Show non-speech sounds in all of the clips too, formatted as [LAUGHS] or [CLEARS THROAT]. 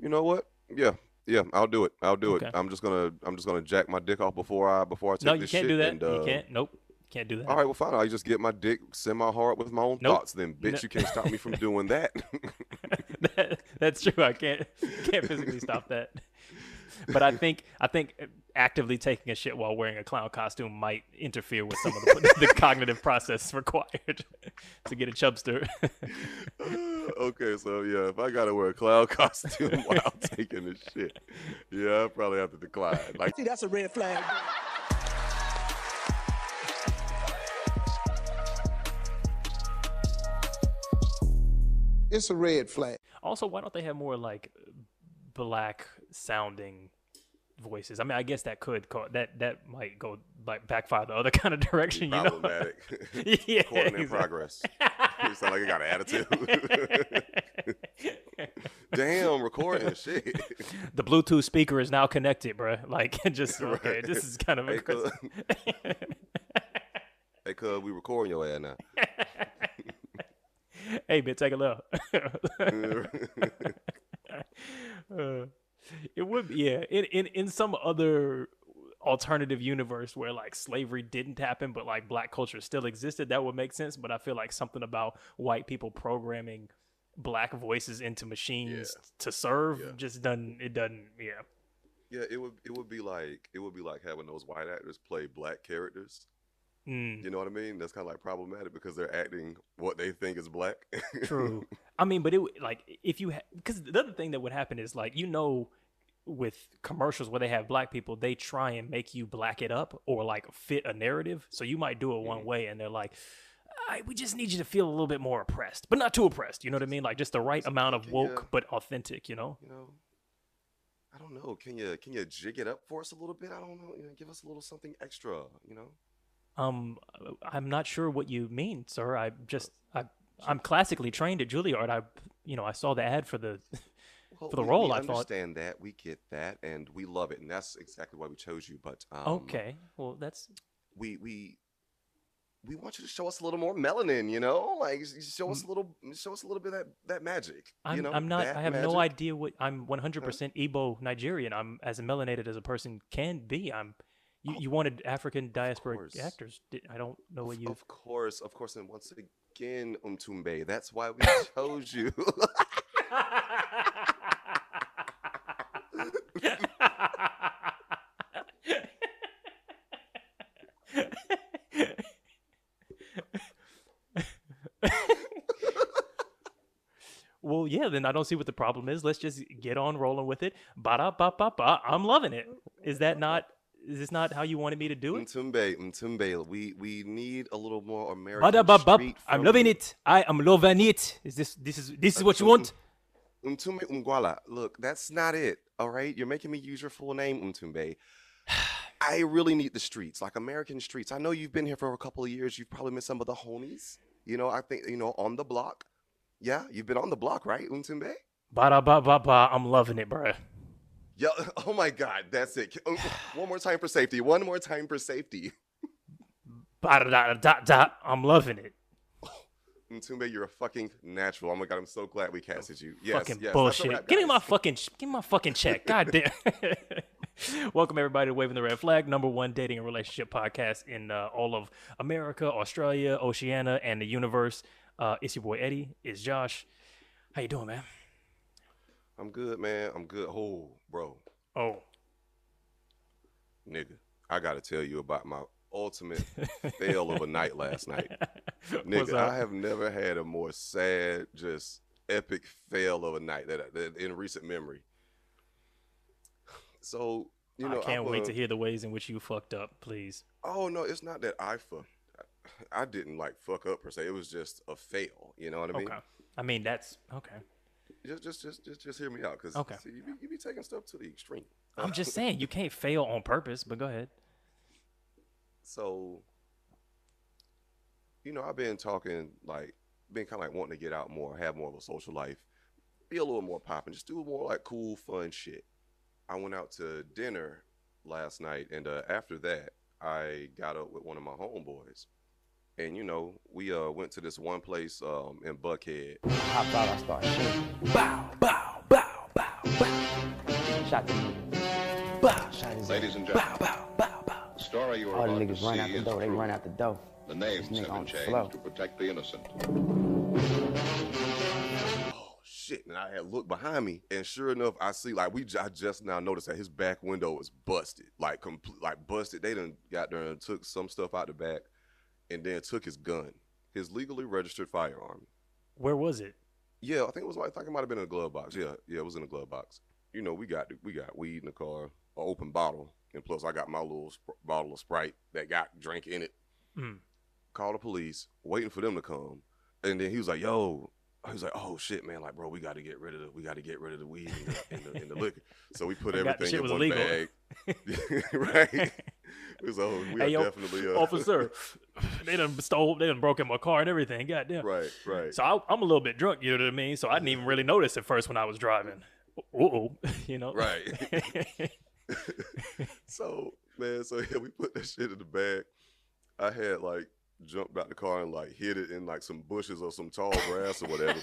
You know what? Yeah, yeah, I'll do it. I'll do Okay. it. I'm just gonna I'm just gonna jack my dick off before I before I take No, you this can't shit. do that. And, uh, you can't. Nope. Can't do that. All right, well, fine. I just get my dick semi hard with my own Nope. thoughts. Then, bitch, No. you can't stop me from [LAUGHS] doing that. That- that's true. I can't can't physically stop that. [LAUGHS] But I think I think actively taking a shit while wearing a clown costume might interfere with some of the, the [LAUGHS] cognitive process [LAUGHS] required to get a chubster. [LAUGHS] okay, so yeah, if I gotta wear a clown costume while taking this shit, yeah, I probably have to decline. Like, See, that's a red flag. It's a red flag. also, why don't they have more like black sounding voices? I mean, I guess that could co- that that might go like backfire the other [LAUGHS] kind of direction. You know? problematic. [LAUGHS] [LAUGHS] Yeah, Recording in progress. you sound like you got an attitude. Damn, recording shit. the Bluetooth speaker is now connected, bro. Like, just okay. Right. This is kind of Hey, cuz. hey, cuz, we recording your ass now. hey, man, take a look. [LAUGHS] Uh, it would, be- yeah. In, in in some other alternative universe where like slavery didn't happen, but like black culture still existed, that would make sense. But I feel like something about white people programming black voices into machines to serve Yeah. just doesn't. It doesn't. Yeah. Yeah, it would it would be like it would be like having those white actors play black characters. Mm. You know what I mean? That's kind of like problematic because they're acting what they think is black. True. [LAUGHS] I mean, but it would- like if you because the other thing that would happen is like you know with commercials where they have black people, they try and make you black it up or like fit a narrative. So you might do it one way, and they're like. I, we just need you to feel a little bit more oppressed, but not too oppressed. You know what I mean? Like just the right amount of woke, yeah. but authentic. You know? you know, I don't know. Can you can you jig it up for us a little bit? I don't know. You know, give us a little something extra. You know. Um, I'm not sure what you mean, sir. I just I I'm classically trained at Juilliard. I you know I saw the ad for the [LAUGHS] Well, for the we, role. we I thought understand that. We get that, and we love it, and that's exactly why we chose you. But um, okay. Well, that's we we we want you to show us a little more melanin. You know, like show us a little, show us a little bit of that that magic. I'm, you know, I'm not. I have magic. no idea what I'm. 100% Igbo Nigerian. I'm as melanated as a person can be. I'm. You, oh. you wanted African diasporic course. actors. I don't know what you. Of course, of course, and once again, Umtumbe. That's why we [LAUGHS] chose you. well, yeah. Then I don't see what the problem is. Let's just get on rolling with it. Ba da ba ba ba. I'm loving it. Is that not? Is this not how you wanted me to do it? Umtumbe, Umtumbe. We we need a little more American da ba ba. street I'm loving it. I am loving it. Is this this is this is what you want? Umtumbe Umgwala. Look, that's not it. All right, you're making me use your full name, Umtumbe. [SIGHS] I really need the streets, like American streets. I know you've been here for a couple of years. You've probably met some of the homies. You know, I think you know on the block. Yeah, you've been on the block, right, Umtumbe? Ba da ba ba ba. I'm loving it, bruh. Yeah. [LAUGHS] Oh my God, that's it. Um, [SIGHS] One more time for safety. One more time for safety. Ba da da da da. I'm loving it. [LAUGHS] Mtumbe, you're a fucking natural. Oh my god, I'm so glad we casted you. Yes, fucking yes, bullshit. give me my fucking give me my fucking check. God damn. [LAUGHS] Welcome everybody to Waving the Red Flag, number one dating and relationship podcast in uh, all of America, Australia, Oceania, and the universe. Uh, it's your boy Eddy. It's Josh. How you doing, man? I'm good, man. I'm good. Oh, bro, Oh, nigga, I gotta tell you about my ultimate fail of a night last night. [LAUGHS] Nigga. I have never had a more sad, just epic fail of a night that, that in recent memory. So you know, I can't wait uh, to hear the ways in which you fucked up. Please. Oh no, it's not that I fuck. I didn't like fuck up per se. It was just a fail. You know what I mean? Okay. I mean that's okay. Just, just, just, just, just hear me out, because Okay. you, be, you be taking stuff to the extreme. I'm just saying you can't fail on purpose. But go ahead. So, you know, I've been talking like, been kind of like wanting to get out more, have more of a social life, be a little more popping, just do more like cool, fun shit. I went out to dinner last night, and uh, after that, I got up with one of my homeboys, and you know, we uh went to this one place um in Buckhead. I thought I started shaking. Bow bow bow bow bow. Shot the nigga. Bow, shot his Ladies and Bow, gentlemen. bow, bow, bow. The story you are All the about to niggas see run out the is door. They run out the door. The names This nigga have on been changed floor. to protect the innocent. oh shit! And I had looked behind me, and sure enough, I see like we. j- I just now noticed that his back window was busted, like complete, like busted. They done got there and took some stuff out the back, and then took his gun, his legally registered firearm. Where was it? Yeah, I think it was like I think it might have been in a glove box. Yeah, yeah, it was in a glove box. You know, we got we got weed in the car, an open bottle, and plus I got my little sp- bottle of Sprite that got drink in it. Mm. Call the police, waiting for them to come, and then he was like, "Yo." He was like, "Oh shit, man! Like, bro, we got to get rid of the, we got to get rid of the weed and the, and the, and the [LAUGHS] liquor." So we put everything in one illegal. bag, [LAUGHS] [LAUGHS] right? So we Hey, are yo, definitely uh, Officer, they done stole, they done broke in my car and everything. Goddamn. right, right. So I, I'm a little bit drunk, you know what I mean? So I didn't even really notice at first when I was driving. Uh-oh, you know? Right. so man, so yeah, we put that shit in the bag. I had like jumped out the car and like hid it in like some bushes or some tall grass or whatever.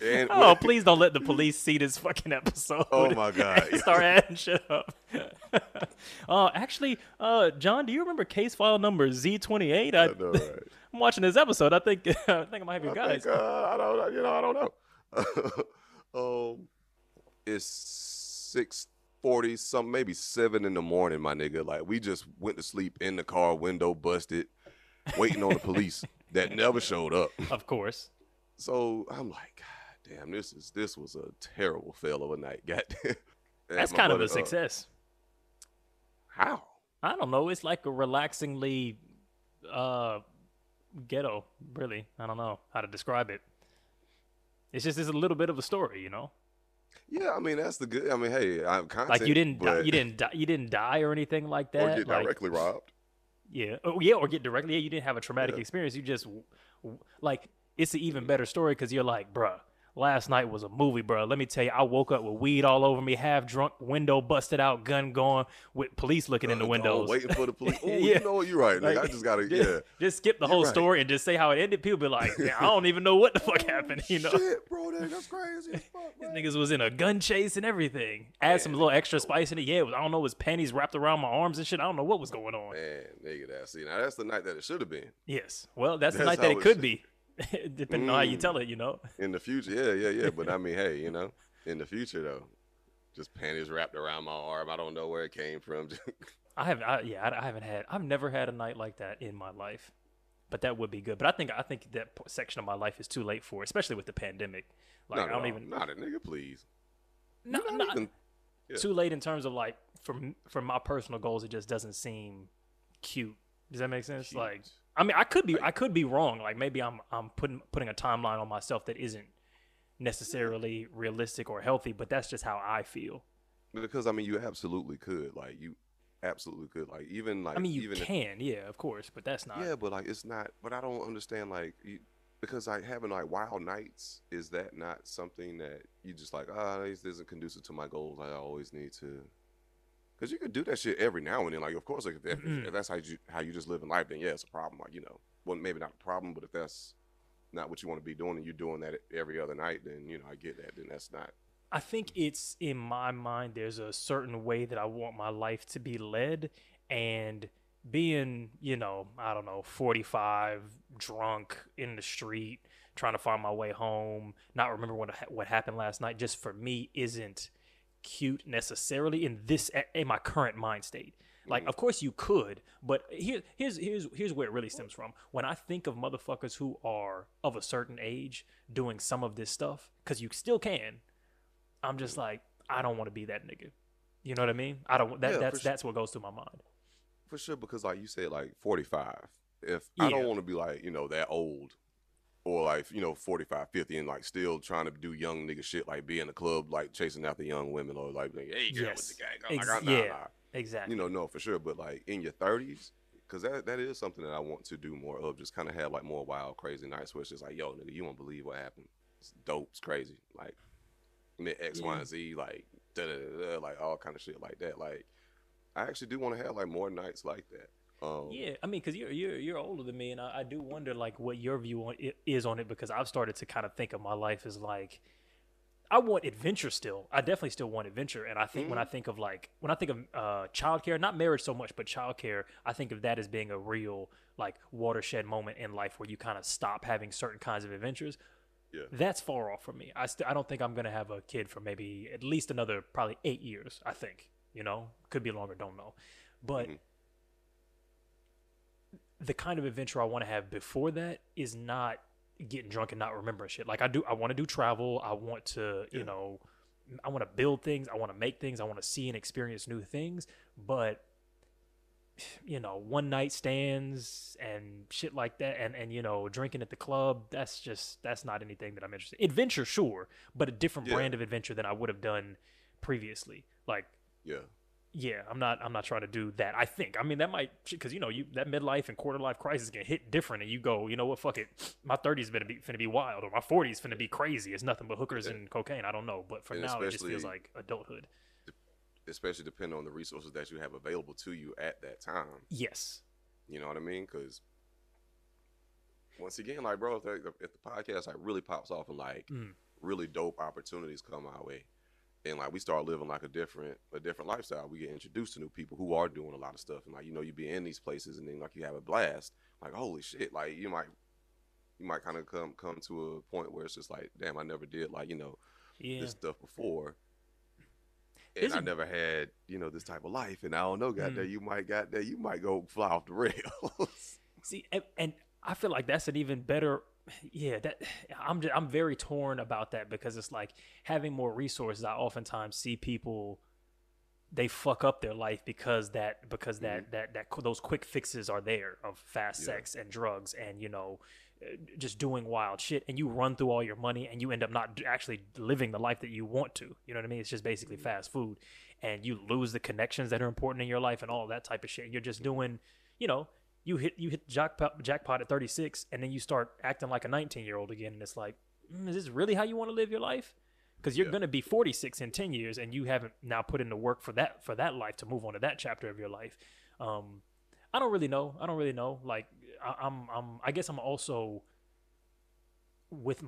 And oh, please don't let the police see this fucking episode. Oh my God. [LAUGHS] Start adding shit up. [LAUGHS] uh, actually, uh, John, do you remember case file number Z28? I, I know, [LAUGHS] right? I'm watching this episode. I think I think I might have your guys. think, uh, I don't know. You know, I don't know. um, it's six forty, some maybe seven in the morning, my nigga. Like we just went to sleep in the car, window busted, waiting on the police that never showed up. [LAUGHS] Of course. So I'm like, God damn, this is this was a terrible fail of a night. [LAUGHS] Goddamn. And That's kind of buddy, a uh, success. how? I don't know. It's like a relaxingly uh ghetto, really. I don't know how to describe it. It's just it's a little bit of a story, you know. Yeah, I mean that's the good. I mean, hey, I'm content. Like you didn't die, you didn't die, you didn't die or anything like that. or get like, directly robbed. Yeah. Oh, yeah, or get directly. Yeah, you didn't have a traumatic Yeah. experience. You just like it's an even better story because you're like, bruh, last night was a movie, bro. Let me tell you, I woke up with weed all over me, half drunk, window busted out, gun going, with police looking in the Uh, windows. oh, waiting for the [LAUGHS] police. Oh, Yeah. you know what? You're right, nigga. I just gotta, just, yeah. just skip the You're whole right. story and just say how it ended. People be like, "Man, I don't even know what the fuck [LAUGHS] happened. You know, Shit, bro, that- that's crazy fuck, [LAUGHS] these niggas was in a gun chase and everything. Add some little extra spice in it. Yeah, it was, I don't know, his panties wrapped around my arms and shit. I don't know what was going on. Man, nigga, that see now that's the night that it should have been. Yes. Well, that's, the night that it it could should- be, [LAUGHS] depending on how you Mm. tell it. You know. In the future, yeah, yeah, yeah. But I [LAUGHS] mean, hey, you know, in the future though, just panties wrapped around my arm. I don't know where it came from. [LAUGHS] I haven't. I, yeah, I, I haven't had. I've never had a night like that in my life, but that would be good. But I think I think that section of my life is too late for, it, especially with the pandemic. Like not I don't all. even. Not a nigga, please. No, You're not, even- yeah. too late in terms of like for for my personal goals. It just doesn't seem cute. Does that make sense? Cute. Like, I mean, I could be I could be wrong. Like maybe I'm I'm putting putting a timeline on myself that isn't necessarily realistic or healthy, but that's just how I feel. because I mean, you absolutely could. Like you absolutely could. Like even like I mean, you even if- can, yeah, of course, but that's not. Yeah, but like it's not. But I don't understand like you, because like having like wild nights is that not something that you just like ah this isn't conducive to my goals. I always need to. Because you could do that shit every now and then. Like, of course, like, if, if, Mhm. if that's how you how you just live in life, then yeah, it's a problem. Like, you know, well, maybe not a problem, but if that's not what you want to be doing, and you're doing that every other night, then you know, I get that. Then that's not. I think it's in my mind there's a certain way that I want my life to be led and being, you know, I don't know, 45 drunk in the street trying to find my way home, not remember what what happened last night just for me isn't cute necessarily in this in my current mind state. Like, mm-hmm. of course you could, but here, here's here's here's where it really stems from. When I think of motherfuckers who are of a certain age doing some of this stuff, because you still can, I'm just like, I don't want to be that nigga. You know what I mean? I don't. That Yeah, that's sure. that's what goes through my mind. For sure, because like you said, like 45. If I don't want to be like, you know, that old or like, you know, 45, 50 and like still trying to do young nigga shit, like be in the club, like chasing after young women or like, hey, girl, Yes. with the gang. I'm Ex- like, nah, yeah. nah. Exactly. You know, no, for sure. But like in your 30s, because that, that is something that I want to do more of, just kind of have like more wild, crazy nights where it's just like, yo, nigga, you won't believe what happened. It's dope, it's crazy. Like, X, Y, Yeah. and Z, like, da da da, da, like all kind of shit like that. Like, I actually do want to have like more nights like that. Um, Yeah, I mean, because you're you're you're older than me, and I, I do wonder like what your view on it is on it because I've started to kind of think of my life as like I want adventure still. I definitely still want adventure, and I think when I think of like when I think of uh, childcare, not marriage so much, but childcare, I think of that as being a real like watershed moment in life where you kind of stop having certain kinds of adventures. Yeah. That's far off from me. I st- I don't think I'm gonna have a kid for maybe at least another probably eight years. I think you know could be longer, don't know, but Mhm. The kind of adventure I want to have before that is not getting drunk and not remembering shit. Like I do, I want to do travel. I want to, you know, I want to build things. I want to make things. I want to see and experience new things. But you know, one night stands and shit like that, and and you know, drinking at the club. That's just that's not anything that I'm interested. in. Adventure, sure, but a different Yeah. brand of adventure than I would have done previously. Like Yeah. Yeah, I'm not. I'm not trying to do that. I think. I mean, that might because you know you that midlife and quarter life crisis can hit different, and you go, you know what? Fuck it. My 30s is gonna be finna be wild, or my 40s finna be crazy. It's nothing but hookers Yeah. and cocaine. I don't know, but for And now, it just feels like adulthood. Especially depending on the resources that you have available to you at that time. Yes. You know what I mean? Because once again, like bro, if the, if the podcast like really pops off and like Mm. really dope opportunities come our way, and like we start living like a different a different lifestyle, we get introduced to new people who are doing a lot of stuff, and like you know you be in these places and then like you have a blast, like holy shit, like you might you might kind of come come to a point where it's just like damn, I never did like you know Yeah. this stuff before. And I never had, you know, this type of life, and I don't know, got Mm. there, you might got there, you might go fly off the rails. See, and, and I feel like that's an even better. Yeah, that I'm just, I'm very torn about that because it's like having more resources. I oftentimes see people they fuck up their life because that because that that that those quick fixes are there of fast Mm-hmm. Yeah. sex and drugs and you know uh, just doing wild shit and you run through all your money and you end up not actually living the life that you want to you know what i mean it's just basically Mm-hmm. fast food and you lose the connections that are important in your life and all that type of shit you're just doing you know you hit you hit jackpot jackpot at 36 and then you start acting like a 19 year old again and it's like mm, is this really how you want to live your life? Because you're Yeah. going to be 46 in 10 years and you haven't now put in the work for that for that life to move on to that chapter of your life. Um i don't really know. I don't really know. Like I, i'm i'm i guess i'm also with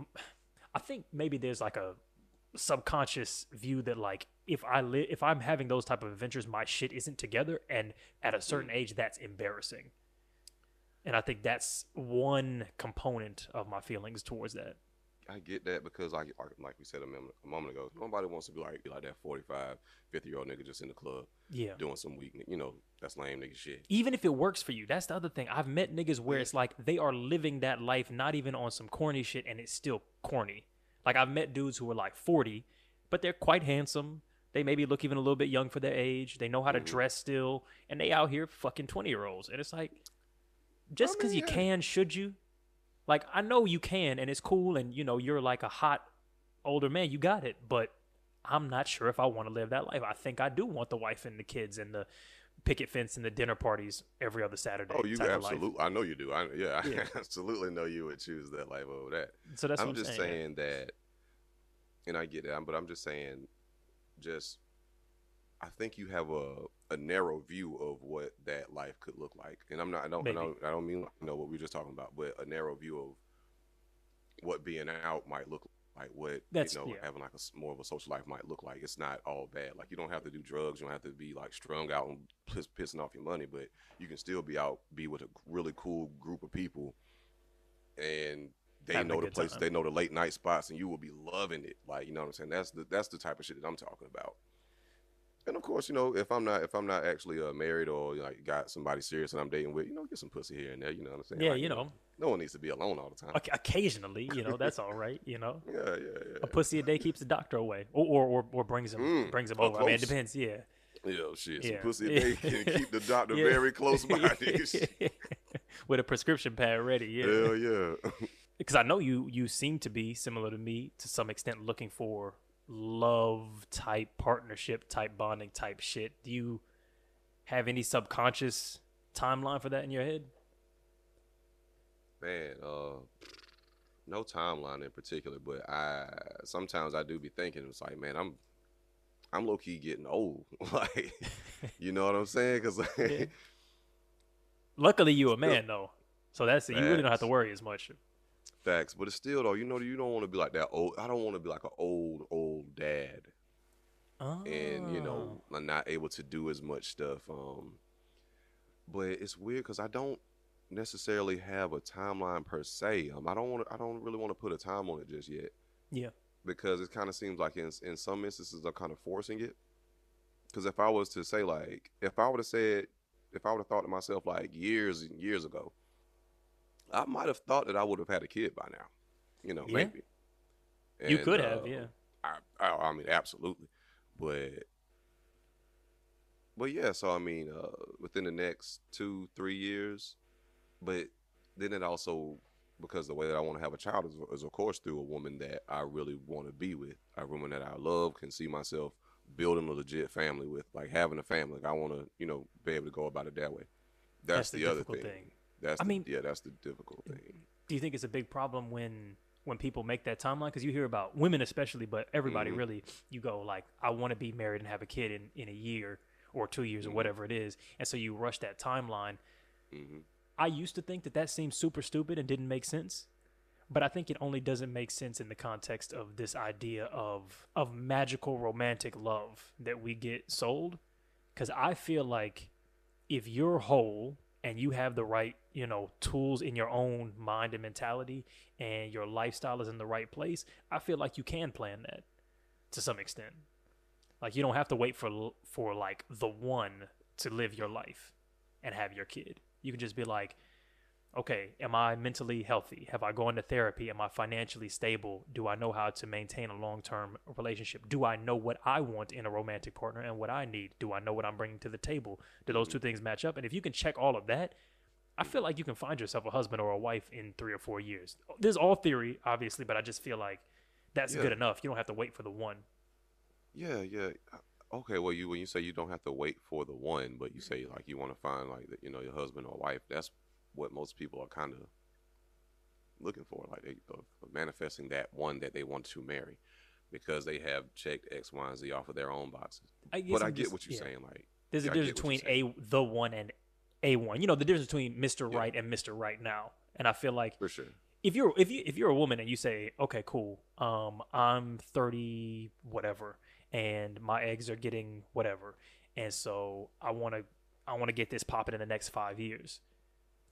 i think maybe there's like a subconscious view that like if i live if i'm having those type of adventures my shit isn't together and at a certain age that's embarrassing and i think that's one component of my feelings towards that. I get that because like like, we said a moment, a moment ago, nobody wants to be like be like that 45, 50 year old nigga just in the club yeah. doing some weak, you know, that's lame nigga shit. even if it works for you that's the other thing. I've met niggas where it's like they are living that life not even on some corny shit and it's still corny. Like i've met dudes who are like 40 but they're quite handsome. They maybe look even a little bit young for their age. They know how to Mhm. dress still. And they out here fucking 20 year olds and it's like just because mean, you can should you like i know you can and it's cool and you know you're like a hot older man you got it but i'm not sure if i want to live that life i think i do want the wife and the kids and the picket fence and the dinner parties every other Saturday. Oh, you type of life. absolutely. I know you do. I yeah, Yeah. I [LAUGHS] absolutely know you would choose that life over that. So that's I'm I'm just saying. saying that, and I get that, but I'm just saying, just I think you have a a narrow view of what that life could look like, and I'm not. I don't. I don't, I don't mean you know what we were just talking about, but a narrow view of what being out might look like, what That's- you know yeah. having like a more of a social life might look like. It's not all bad. Like you don't have to do drugs. You don't have to be like strung out and piss, pissing off your money, but you can still be out, be with a really cool group of people, and they Having know the good places, time. they know the late night spots, and you will be loving it. Like you know what I'm saying? That's the that's the type of shit that I'm talking about. And of course, you know, if I'm not if I'm not actually uh, married or like got somebody serious and I'm dating with, you know, get some pussy here and there. You know what I'm saying? Yeah, Like, you know, no one needs to be alone all the time. oc- occasionally, you know, that's all right. You know, [LAUGHS] Yeah, yeah, yeah. a pussy a day keeps the doctor away, or or or, or brings him Mm, brings him over. I mean, it depends. Yeah, Yeah, shit. Some Yeah. pussy a [LAUGHS] day can keep the doctor Yeah. very close by. [LAUGHS] with a prescription pad ready. Yeah, Hell yeah. because I know you you seem to be similar to me to some extent, looking for love type partnership type bonding type shit. Do you have any subconscious timeline for that in your head? Man, uh no timeline in particular, but I sometimes I do be thinking it's like, man, I'm I'm low key getting old. [LAUGHS] like, [LAUGHS] you know what I'm saying? Cuz Yeah. [LAUGHS] Luckily, you a man though, so that's it. You really don't have to worry as much. Facts, but it's still though, you know, you don't want to be like that old. I don't want to be like an old old dad, and you know, Oh. I'm not able to do as much stuff. Um, but it's weird because I don't necessarily have a timeline per se. Um, I don't want. I don't really want to put a time on it just yet. Yeah. because it kind of seems like in in some instances I'm kind of forcing it. Because if I was to say like, if I would have said, if I would have thought to myself like years and years ago, I might have thought that I would have had a kid by now. You know, Yeah. maybe. You And, could have, uh, yeah. I, I, I mean, absolutely, but, but yeah. So I mean, uh, within the next two, three years, but then it also because the way that I want to have a child is, is of course through a woman that I really want to be with, a woman that I love, can see myself building a legit family with, like having a family. Like I want to, you know, be able to go about it that way. That's, That's the the, other thing. thing. That's I the, mean- yeah, that's the difficult thing. do you think it's a big problem when when people make that timeline because you hear about women especially but everybody Mhm. really you go like i want to be married and have a kid in in a year or two years Mhm. or whatever it is and so you rush that timeline hmm i used to think that that seemed super stupid and didn't make sense but i think it only doesn't make sense in the context of this idea of of magical romantic love that we get sold because i feel like if you're whole and you have the right, you know, tools in your own mind and mentality and your lifestyle is in the right place, I feel like you can plan that to some extent. Like you don't have to wait for for like the one to live your life and have your kid. You can just be like, okay, am I mentally healthy? Have I gone to therapy? Am I financially stable? Do I know how to maintain a long term relationship? Do I know what I want in a romantic partner and what I need? Do I know what I'm bringing to the table? Do those two things match up? And if you can check all of that, I feel like you can find yourself a husband or a wife in three or four years. This is all theory, obviously, but I just feel like that's Yeah. good enough. You don't have to wait for the one. Yeah, yeah. Okay, well, you when you say you don't have to wait for the one, but you mm-hmm. say like you want to find like the, you know your husband or wife, that's what most people are kind of looking for, like they uh, manifesting that one that they want to marry because they have checked X, Y, and Z off of their own boxes. I guess But I I'm get just- what you're yeah. saying, like There's a difference between a the one and a one. You know the difference between Mr. Yeah. Right and Mr. Right now. And I feel like for sure. if you're if you if you're a woman and you say, okay, cool, um, I'm 30, whatever, and my eggs are getting whatever, and so I want to I want to get this popping in the next five years.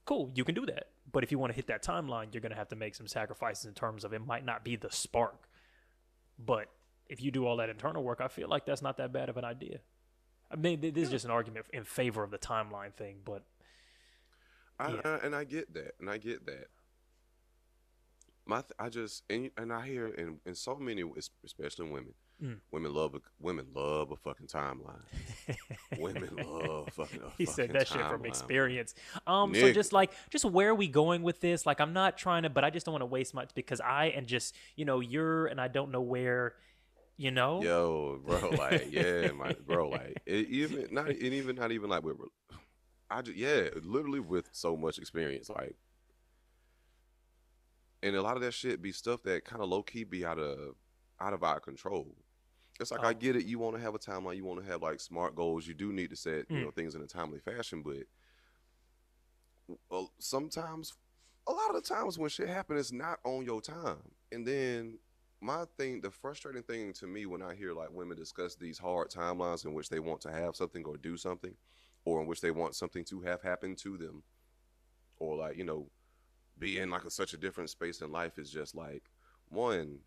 Cool, you can do that. But if you want to hit that timeline, you're gonna have to make some sacrifices in terms of it might not be the spark, but if you do all that internal work, I feel like that's not that bad of an idea. I mean, this is just an argument in favor of the timeline thing, but I, I, and I get that, and I get that. My, th- I just and and I hear and in so many, especially women, Mm. women love a women love a fucking timeline. [LAUGHS] women love fucking. A he said fucking that shit from experience. Um, so just like, just where are we going with this? Like, I'm not trying to, but I just don't want to waste much because I and just, you know, you're and I don't know where, you know. Yo, bro, like yeah, my bro, like it, even not and even not even like with. I just yeah, literally with so much experience, like, and a lot of that shit be stuff that kind of low key be out of out of our control. It's like I Oh. get it. You want to have a timeline. You want to have like smart goals. You do need to set you Mm. know things in a timely fashion, but well, sometimes, a lot of the times when shit happens, it's not on your time. And then my thing, the frustrating thing to me when I hear like women discuss these hard timelines in which they want to have something or do something, or in which they want something to have happen to them, or like you know, be in like a, such a different space in life is just like one.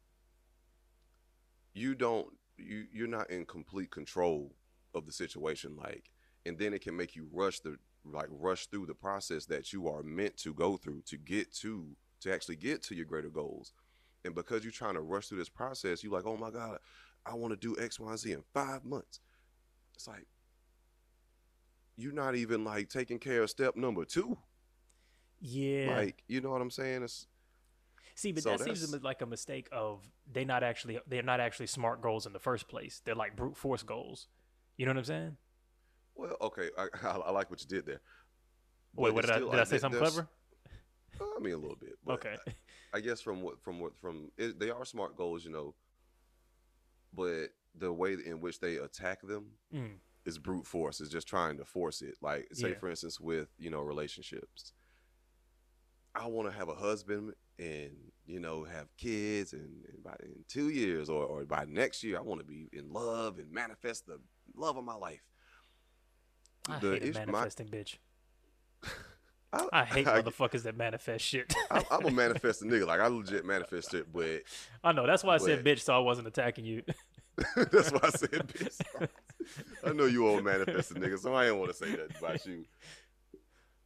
You don't you you're not in complete control of the situation, like, and then it can make you rush the like rush through the process that you are meant to go through to get to to actually get to your greater goals. And because you're trying to rush through this process, you're like, oh my God, I want to do X, Y, Z in five months. It's like you're not even like taking care of step number two. Yeah. Like, you know what I'm saying? It's See, but so that seems like a mistake of they not actually they're not actually smart goals in the first place. They're like brute force goals. You know what I'm saying? well, okay, I, I, [LAUGHS] I like what you did there. Wait, But what did I did I say something clever? [LAUGHS] I mean, a little bit. But Okay. I guess from what from what from it, they are smart goals, you know. But the way in which they attack them Mm. is brute force. Is just trying to force it. Like say Yeah. for instance with you know relationships. I want to have a husband and you know have kids and, and by in two years or, or by next year I want to be in love and manifest the love of my life. I The hate issue- my- manifesting bitch. [LAUGHS] I, I hate I, motherfuckers that manifest shit. [LAUGHS] I, I'm a [LAUGHS] manifest nigga. Like I legit manifest it, but I know that's why I said bitch, so I wasn't attacking you. that's why I said bitch. I know you old manifesting nigga, so I didn't want to say that about you.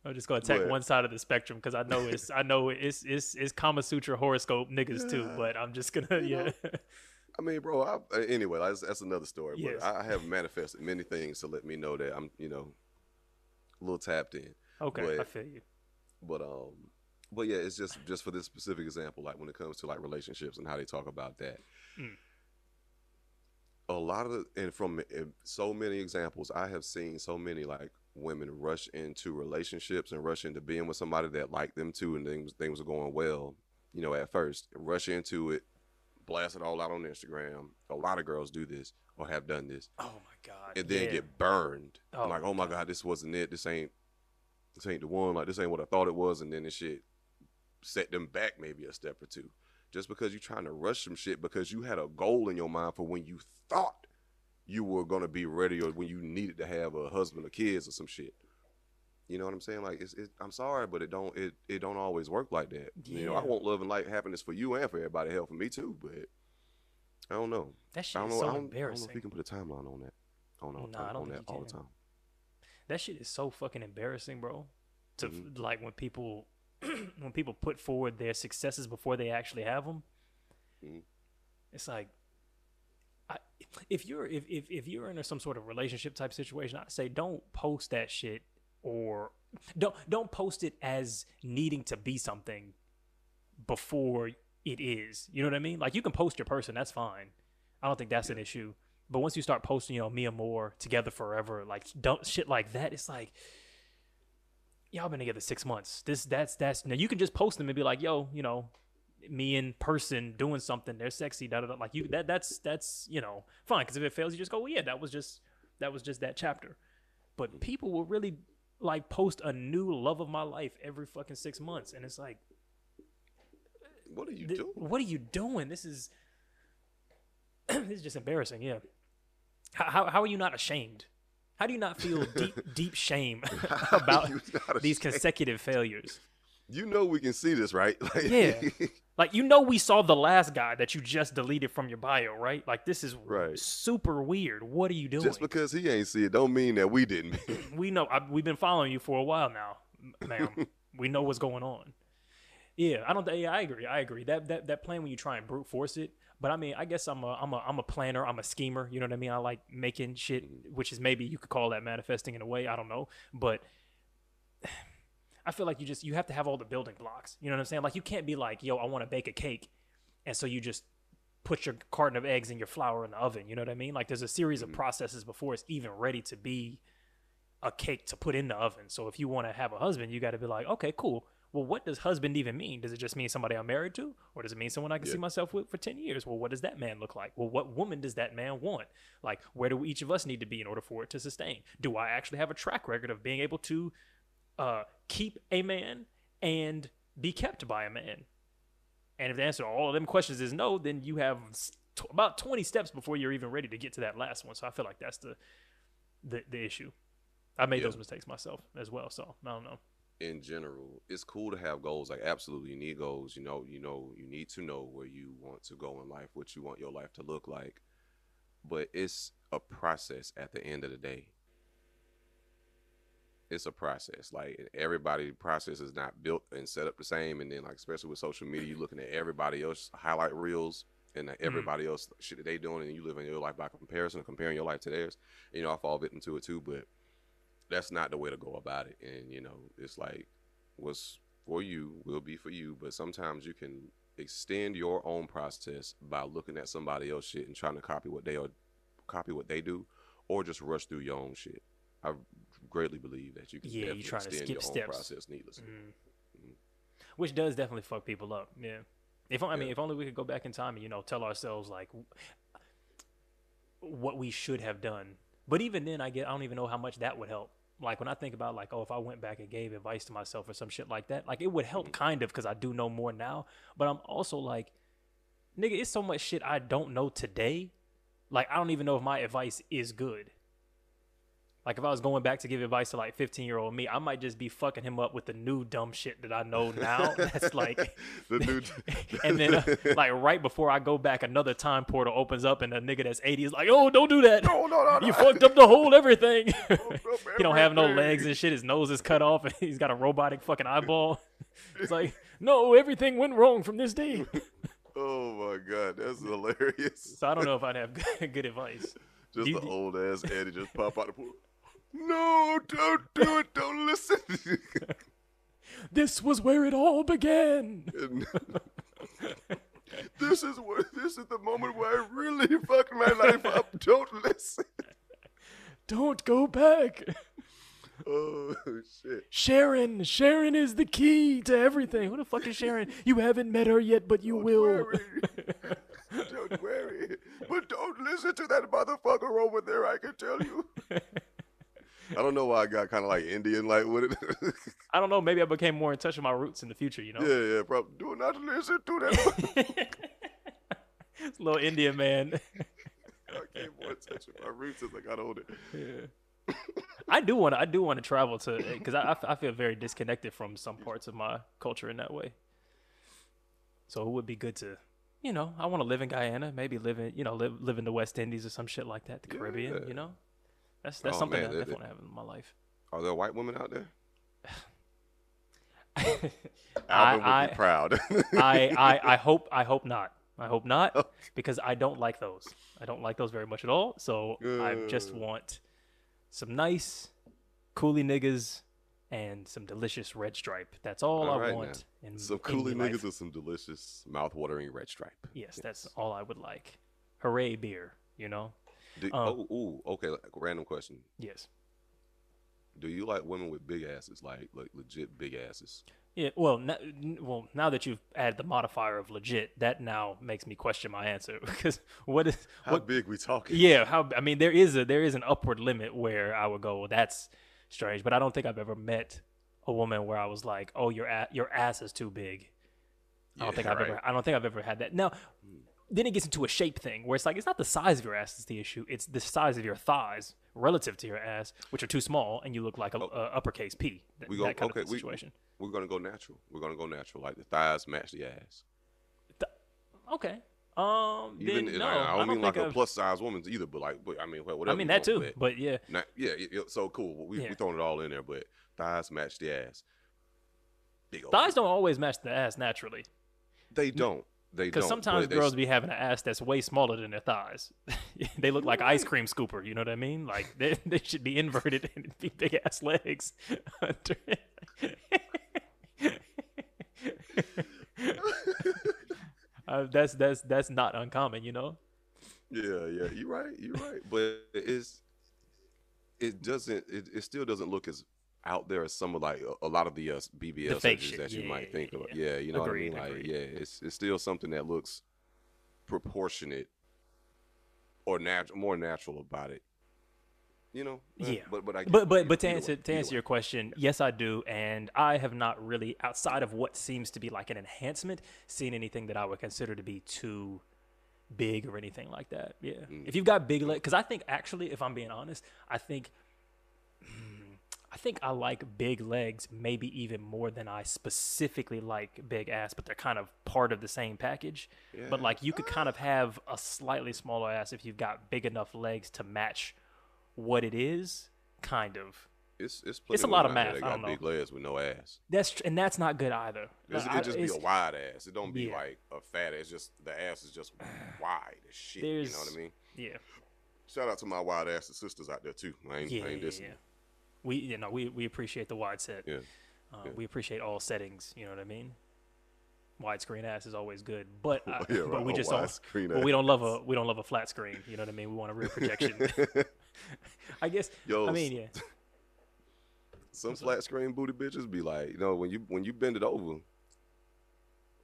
I'm just gonna attack But- one side of the spectrum because I know it's I know it's it's it's Kama Sutra horoscope niggas too, but I'm just gonna You yeah. know, [LAUGHS] I mean, bro. I, uh, anyway, that's, that's another story. Yes. But I, I have manifested many things to let me know that I'm, you know, a little tapped in. Okay, but, I feel you. But um, but yeah, it's just just for this specific example, like when it comes to like relationships and how they talk about that. Mm. A lot of the, and from so many examples, I have seen so many like women rush into relationships and rush into being with somebody that liked them too, and things things are going well, you know, at first, rush into it, blast it all out on Instagram. A lot of girls do this or have done this, Oh my god. and then yeah. get burned. Oh like, oh my oh my God. god, this wasn't it. This ain't this ain't the one. Like this ain't what I thought it was, and then this shit set them back maybe a step or two. Just because you're trying to rush some shit because you had a goal in your mind for when you thought you were gonna be ready or when you needed to have a husband or kids or some shit. You know what I'm saying? Like it's, it, I'm sorry, but it don't it, it don't always work like that. You know, I want love and light happiness for you and for everybody, hell for me too. But I don't know. that I don't is know. so I don't, I don't know embarrassing. if we can put a timeline on that. On, on, Nah, I don't on that you all the time. that shit is so fucking embarrassing, bro. To f Mhm. like when people [CLEARS THROAT] when people put forward their successes before they actually have them. Mhm. It's like if you're if, if if you're in some sort of relationship type situation, I say don't post that shit or don't don't post it as needing to be something before it is. You know what I mean? Like you can post your person, that's fine. I don't think that's an issue. But once you start posting, you know, Mia Moore together forever, like don't shit like that, it's like y'all been together six months. This that's that's now you can just post them and be like, yo, you know, me in person doing something, they're sexy, da da da. Like you that that's that's you know fine because if it fails, you just go, well, yeah, that was just that was just that chapter. But people will really like post a new love of my life every fucking six months, and it's like, What are you th- doing? what are you doing? This is [CLEARS THROAT] this is just embarrassing. Yeah. How, how how are you not ashamed? How do you not feel [LAUGHS] deep deep shame [LAUGHS] about these consecutive failures? You know we can see this, right? [LAUGHS] Like, Yeah. Like you know we saw the last guy that you just deleted from your bio, right? Like this is Right. super weird. What are you doing? Just because he ain't see it, don't mean that we didn't. [LAUGHS] we know I, we've been following you for a while now, ma'am. [LAUGHS] we know what's going on. Yeah, I don't. Yeah, I agree. I agree. That that that plan when you try and brute force it. But I mean, I guess I'm a I'm a I'm a planner. I'm a schemer. You know what I mean? I like making shit, which is maybe you could call that manifesting in a way. I don't know, but. I feel like you just you have to have all the building blocks. You know what I'm saying? Like you can't be like, "Yo, I want to bake a cake," and so you just put your carton of eggs and your flour in the oven. You know what I mean? Like there's a series of mm-hmm. processes before it's even ready to be a cake to put in the oven. So if you want to have a husband, you got to be like, okay, cool. Well, what does husband even mean? Does it just mean somebody I'm married to, or does it mean someone I can Yeah. see myself with for ten years? Well, what does that man look like? Well, what woman does that man want? Like, where do each of us need to be in order for it to sustain? Do I actually have a track record of being able to uh, keep a man and be kept by a man? And if the answer to all of them questions is no, then you have t- about 20 steps before you're even ready to get to that last one. So I feel like that's the the, the issue. I made Yeah. those mistakes myself as well. So I don't know. in general, it's cool to have goals. Like absolutely, you need goals. You know, you know, you need to know where you want to go in life, what you want your life to look like. But it's a process at the end of the day. It's a process. Like everybody process is not built and set up the same. And then like especially with social media, you're looking at everybody else highlight reels and like, everybody else shit that they doing and you living your life by comparison, comparing your life to theirs. You know, I fall victim to it too, but that's not the way to go about it. And you know, it's like what's for you will be for you, but sometimes you can extend your own process by looking at somebody else shit and trying to copy what they are copy what they do or just rush through your own shit. I greatly believe that you can Yeah, you try to skip your steps. process needlessly. Mm. Which does definitely fuck people up. Yeah. If I mean, Yeah. if only we could go back in time and you know tell ourselves like what we should have done. But even then, I get I don't even know how much that would help. like when I think about like, oh, if I went back and gave advice to myself or some shit like that, like it would help kind of because I do know more now. But I'm also like, nigga, it's so much shit I don't know today. Like I don't even know if my advice is good. Like if I was going back to give advice to like 15 year old me, I might just be fucking him up with the new dumb shit that I know now. [LAUGHS] That's like, [LAUGHS] the new [LAUGHS] and then uh, like right before I go back, another time portal opens up, and a nigga that's 80 is like, "Oh, don't do that. no, no, no, no. You fucked up the whole everything." up he don't have no legs and shit. His nose is cut off, and he's got a robotic fucking eyeball. It's like, no, everything went wrong from this day. Oh my god, that's hilarious. So I don't know if I'd have good, good advice. Just you the old ass Eddy just pop out the pool. No, don't do it. Don't listen. [LAUGHS] This was where it all began. [LAUGHS] This is where this is the moment where I really fucked my life up. Don't listen. [LAUGHS] Don't go back. Oh shit. Sharon, Sharon is the key to everything. Who the fuck is Sharon? You haven't met her yet, but you will. Worry. don't worry. But don't listen to that motherfucker over there, I can tell you. I don't know why I got kind of like Indian like with it. [LAUGHS] I don't know. Maybe I became more in touch with my roots in the future. You know, yeah, yeah, probably. Do not listen to that. [LAUGHS] Little Indian man. [LAUGHS] I came more in touch with my roots as I got older. Yeah. I do want to. I do want to travel to eh, because I, I feel very disconnected from some parts of my culture in that way. So it would be good to, you know, I want to live in Guyana, maybe live in, you know, live live in the West Indies or some shit like that, the Caribbean. Yeah. You know, that's that's Oh, something man, that I definitely want to have in my life. Are there white women out there? [LAUGHS] I, Alvin would I, be proud. [LAUGHS] I, I, I hope I hope not. I hope not [LAUGHS] because I don't like those. I don't like those very much at all. So I just want some nice, coolie niggas and some delicious red stripe. That's all, All I right now. want. In, some coolie niggas life. with some delicious mouth-watering red stripe. Yes, that's all I would like. Hooray beer, you know. Do, Um, oh, ooh, okay. like, Random question: Yes. Do you like women with big asses, like like legit big asses? Yeah. Well, well, now that you've added the modifier of legit, that now makes me question my answer [LAUGHS] because what is How what big we talking? Yeah, how I mean there is a there is an upward limit where I would go, well, that's strange, but I don't think I've ever met a woman where I was like, "Oh, your a- your ass is too big." I don't Yeah, think I've right. ever I don't think I've ever had that. Now, then it gets into a shape thing where it's like it's not the size of your ass that's the issue; it's the size of your thighs relative to your ass, which are too small, and you look like a, a uppercase P. Th- Oh. We go that kind okay. of We, situation. we're gonna go natural. We're gonna go natural. Like the thighs match the ass. Okay. Um. Even then, no, I, I don't mean like think a I've- plus size woman's either, but like, but I mean, whatever. I mean that too, but but yeah. not, yeah, so cool. We Yeah. we throwing it all in there, but thighs match the ass. Thighs don't always match the ass naturally. They don't. They. Because sometimes they girls be having an ass that's way smaller than their thighs. [LAUGHS] they look like ice cream scooper. You know what I mean? Like they, [LAUGHS] they should be inverted and be big ass legs. [LAUGHS] uh, that's that's that's not uncommon, you know. Yeah, yeah, you're right. You're right. But it's it doesn't. It, it still doesn't look as out there as some of like a, a lot of the uh, BBL fake surgeries that you Yeah, might yeah, think of. yeah. You know Agreed, what I mean. Like, agreed. yeah, it's it's still something that looks proportionate or natural, more natural about it. You know. Yeah. But but I. But but but to answer to answer your question, yes, I do, and I have not really outside of what seems to be like an enhancement seen anything that I would consider to be too big or anything like that. Yeah, Mm. if you've got big legs, because I think actually, if I'm being honest, I think. I think I like big legs maybe even more than I specifically like big ass, but they're kind of part of the same package. But like you could kind of ah. have a slightly smaller ass if you've got big enough legs to match what it is, kind of. It's it's, It's a lot of math, I got don't know. big legs with no ass. That's tr- and that's not good either. It's, it just be it's- a wide ass. It don't be Yeah. like a fat ass. It's Just the ass is just wide as shit. You know what I mean? yeah, Shout out to my wide ass sisters out there too. I ain't, yeah, I ain't yeah, yeah. We you know we we appreciate the wide set. Yeah. Uh, yeah. We appreciate all settings. You know what I mean. Widescreen ass is always good, but uh, [LAUGHS] Yeah, but right, we a just don't. But we don't love a we don't love a flat screen. You know what I mean. We want a real [LAUGHS] projection. [LAUGHS] I guess. Yo, I mean, yeah. Some flat screen booty bitches be like, you know, when you when you bend it over,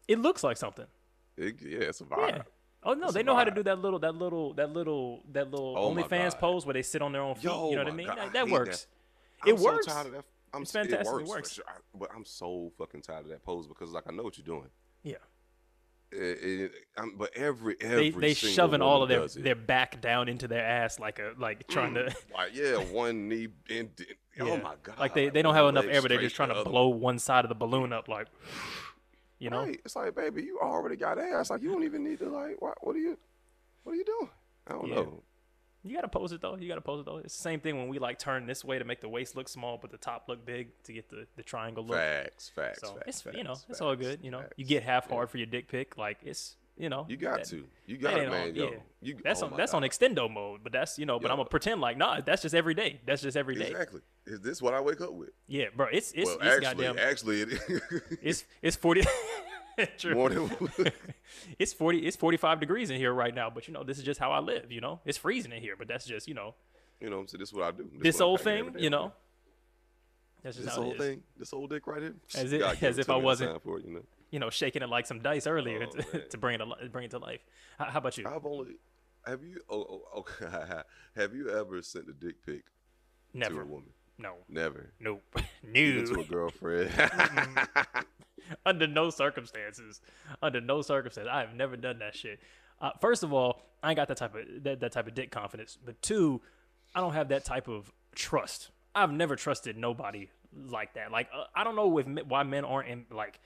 It looks like something. it, yeah, it's a vibe. Yeah. Oh no, It's they know how to do that little, that little, that little, that little Oh OnlyFans pose where they sit on their own feet. Yo, you know what I mean? God, That, that works. I'm It so works. tired of that. I'm It's fantastic. It It works, for works. sure. I- but I'm so fucking tired of that pose because like I know what you're doing. Yeah. It, it, I'm, but every They every they single shoving all of their their back down into their ass like a like mm. trying to like yeah, one knee in. [LAUGHS] Oh my god! like they, they don't have enough air, but they're just trying to other blow one side of the balloon up like [SIGHS] you know? Right. It's like, baby, you already got ass. Like, you don't even need to like. What? What are you? What are you doing? I don't Yeah. know. You gotta pose it though. You gotta pose it though. It's the same thing when we like turn this way to make the waist look small, but the top look big to get the, the triangle look. Facts, facts, so facts. it's facts, you know it's all good. You know you get half Yeah. hard for your dick pic. Like it's you know You got that- to. You got it, man. on- Yo, yeah. you. That's oh on that's on extendo mode, but that's you know. But Yo. I'm gonna pretend like nah. That's just every day. That's just every day. Exactly. Is this what I wake up with? Yeah, bro. It's it's well, it's actually, goddamn. actually, it It's it's forty. [LAUGHS] [LAUGHS] True. [LAUGHS] it's forty. It's forty five degrees in here right now. But you know this is just how I live. You know it's freezing in here, but that's just you know you know, so this is what I do. this I'm old thing. You know. That's just This how old it is. thing, this old dick right here. As if- God as it if I wasn't- For it, you know, You know, shaking it like some dice earlier Oh, [LAUGHS] to, to bring it bring it to life. How, how about you? I've only. Have you? Oh, oh okay. Oh, have you ever sent a dick pic to a Never. woman? No. Never. Nope. [LAUGHS] [LAUGHS] Even to a girlfriend. [LAUGHS] Under no circumstances. Under no circumstances. I have never done that shit. Uh, first of all, I ain't got that type of that, that type of dick confidence. But two, I don't have that type of trust. I've never trusted nobody like that. Like uh, I don't know if why men aren't in, like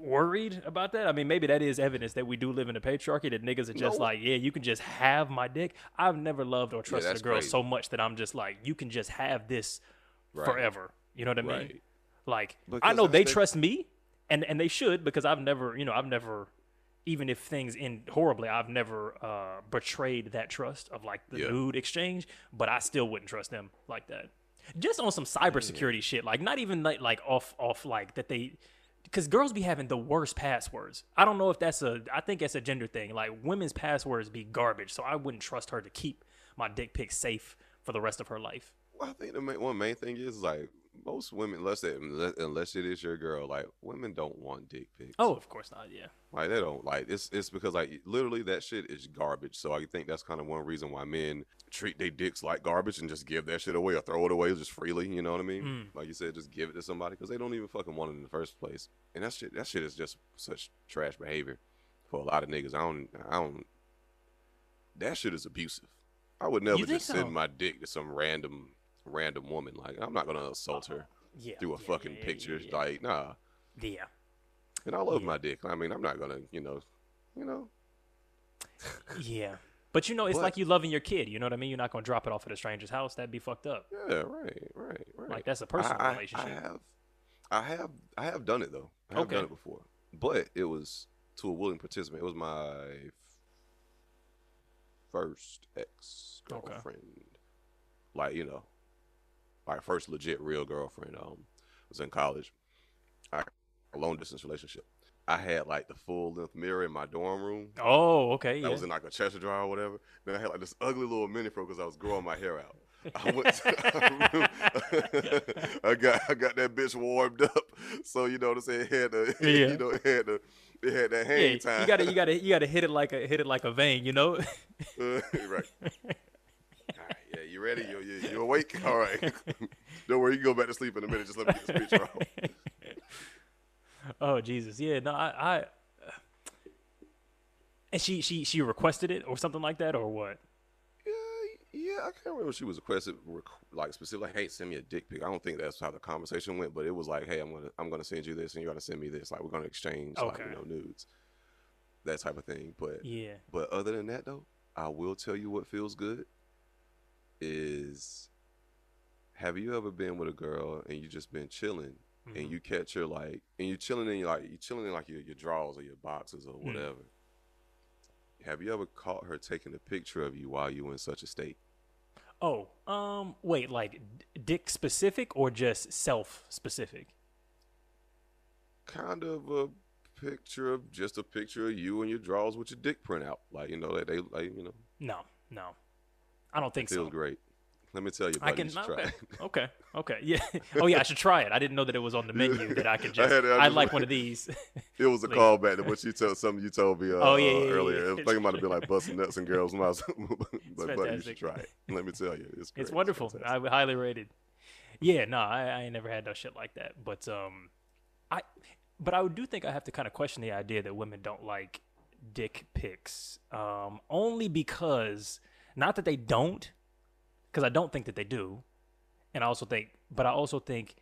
worried about that. I mean, maybe that is evidence that we do live in a patriarchy that niggas are just No. like, yeah, you can just have my dick. I've never loved or trusted a girl crazy. so much that I'm just like, you can just have this Right. forever. You know what I mean? Right. Like I know they the- trust me, and and they should because I've never, you know, I've never, even if things end horribly, I've never uh, betrayed that trust of like the Yeah. nude exchange. But I still wouldn't trust them like that. Just on some cybersecurity shit, like not even like like off off like that they. Because girls be having the worst passwords. I don't know if that's a. I think that's a gender thing. Like women's passwords be garbage, so I wouldn't trust her to keep my dick pic safe for the rest of her life. Well, I think the main, one main thing is like most women, unless they, unless, it is your girl, like women don't want dick pics. Oh, of course not. Yeah. like they don't like it's. It's because like literally that shit is garbage. So I think that's kind of one reason why men treat their dicks like garbage and just give that shit away or throw it away just freely. You know what I mean? Mm. Like you said, just give it to somebody because they don't even fucking want it in the first place. And that shit, that shit is just such trash behavior for a lot of niggas. I don't, I don't. That shit is abusive. I would never just send my dick to some random, random woman. Like I'm not gonna assault her uh-huh. Yeah. through a yeah, fucking yeah, picture. Like nah. Yeah. And I love my dick. I mean, I'm not gonna, you know, you know. Yeah. But you know, it's But- like you loving your kid. You know what I mean? You're not gonna drop it off at a stranger's house. That'd be fucked up. Yeah, right, right, right. Like that's a personal I, I- relationship. I have, I have, I have done it though. I have Okay. done it before, but it was to a willing participant. It was my first ex girlfriend. Like you know, like first legit real girlfriend. Um, was in college. I a long distance relationship. I had like the full length mirror in my dorm room. oh, okay. That Yeah. was in like a chest drawer or whatever. Then I had like this ugly little mini fro because I was growing my hair out. I went to, [LAUGHS] [LAUGHS] I got I got that bitch warmed up. So you know what I'm saying? It had the [LAUGHS] Yeah. you know, it had the it had that yeah, time. you gotta, you gotta, you gotta hit it like a hit it like a vein. You know? Uh, right. All right, you ready? You you, you awake? [LAUGHS] All right. [LAUGHS] Don't worry, you can go back to sleep in a minute. Just let me get this picture off. [LAUGHS] oh Jesus, yeah. No, I, I. And she, she, she requested it or something like that, or what? Yeah, yeah, I can't remember she was requested requ- like specifically, like, hey, send me a dick pic. I don't think that's how the conversation went, but it was like, hey, I'm gonna I'm gonna send you this, and you're gonna send me this. Like we're gonna exchange like Okay. you know nudes, that type of thing. But Yeah. but other than that though, I will tell you what feels good is. Have you ever been with a girl and you just been chilling Mhm. and you catch her like and you're chilling in like you're chilling in like your, your drawers or your boxes or Mm. whatever. Have you ever caught her taking a picture of you while you were in such a state? Oh, um, wait, like dick specific or just self specific? Kind of a picture of just a picture of you and your drawers with your dick print out. Like, you know, that they like, you know, No, no, I don't think feels so. great. Let me tell you, I can. you try. Okay, it. okay, [LAUGHS] okay. Yeah. Oh yeah, I should try it. I didn't know that it was on the menu that I could [LAUGHS] just. I, had it, I like one of these. [LAUGHS] It was a callback to what you told something you told me uh, Oh, yeah, uh, yeah, earlier. yeah. I think it might have been like busting nuts and girls' mouths. but buddy, you should try it. Let me tell you, it's great. it's wonderful. I highly rated. Yeah, no, I, I ain't never had no shit like that. But um, I, but I do think I have to kind of question the idea that women don't like dick pics. Um, only because, not that they don't, because I don't think that they do, and I also think, but I also think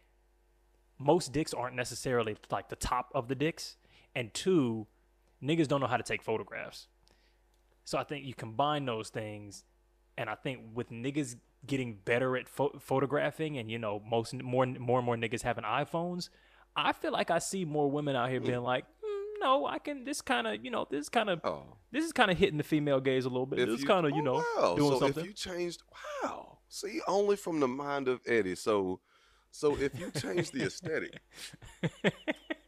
most dicks aren't necessarily like the top of the dicks, and two, niggas don't know how to take photographs. So I think you combine those things, and I think with niggas getting better at pho- photographing, and you know most more more and more niggas having iPhones, I feel like I see more women out here being like, "Hmm, no, I can. This kind of you know this kind of Oh, this is kind of hitting the female gaze a little bit. if This kind of you oh, know wow. doing so something. if you changed, wow. See, only from the mind of Eddy. So, so if you change the aesthetic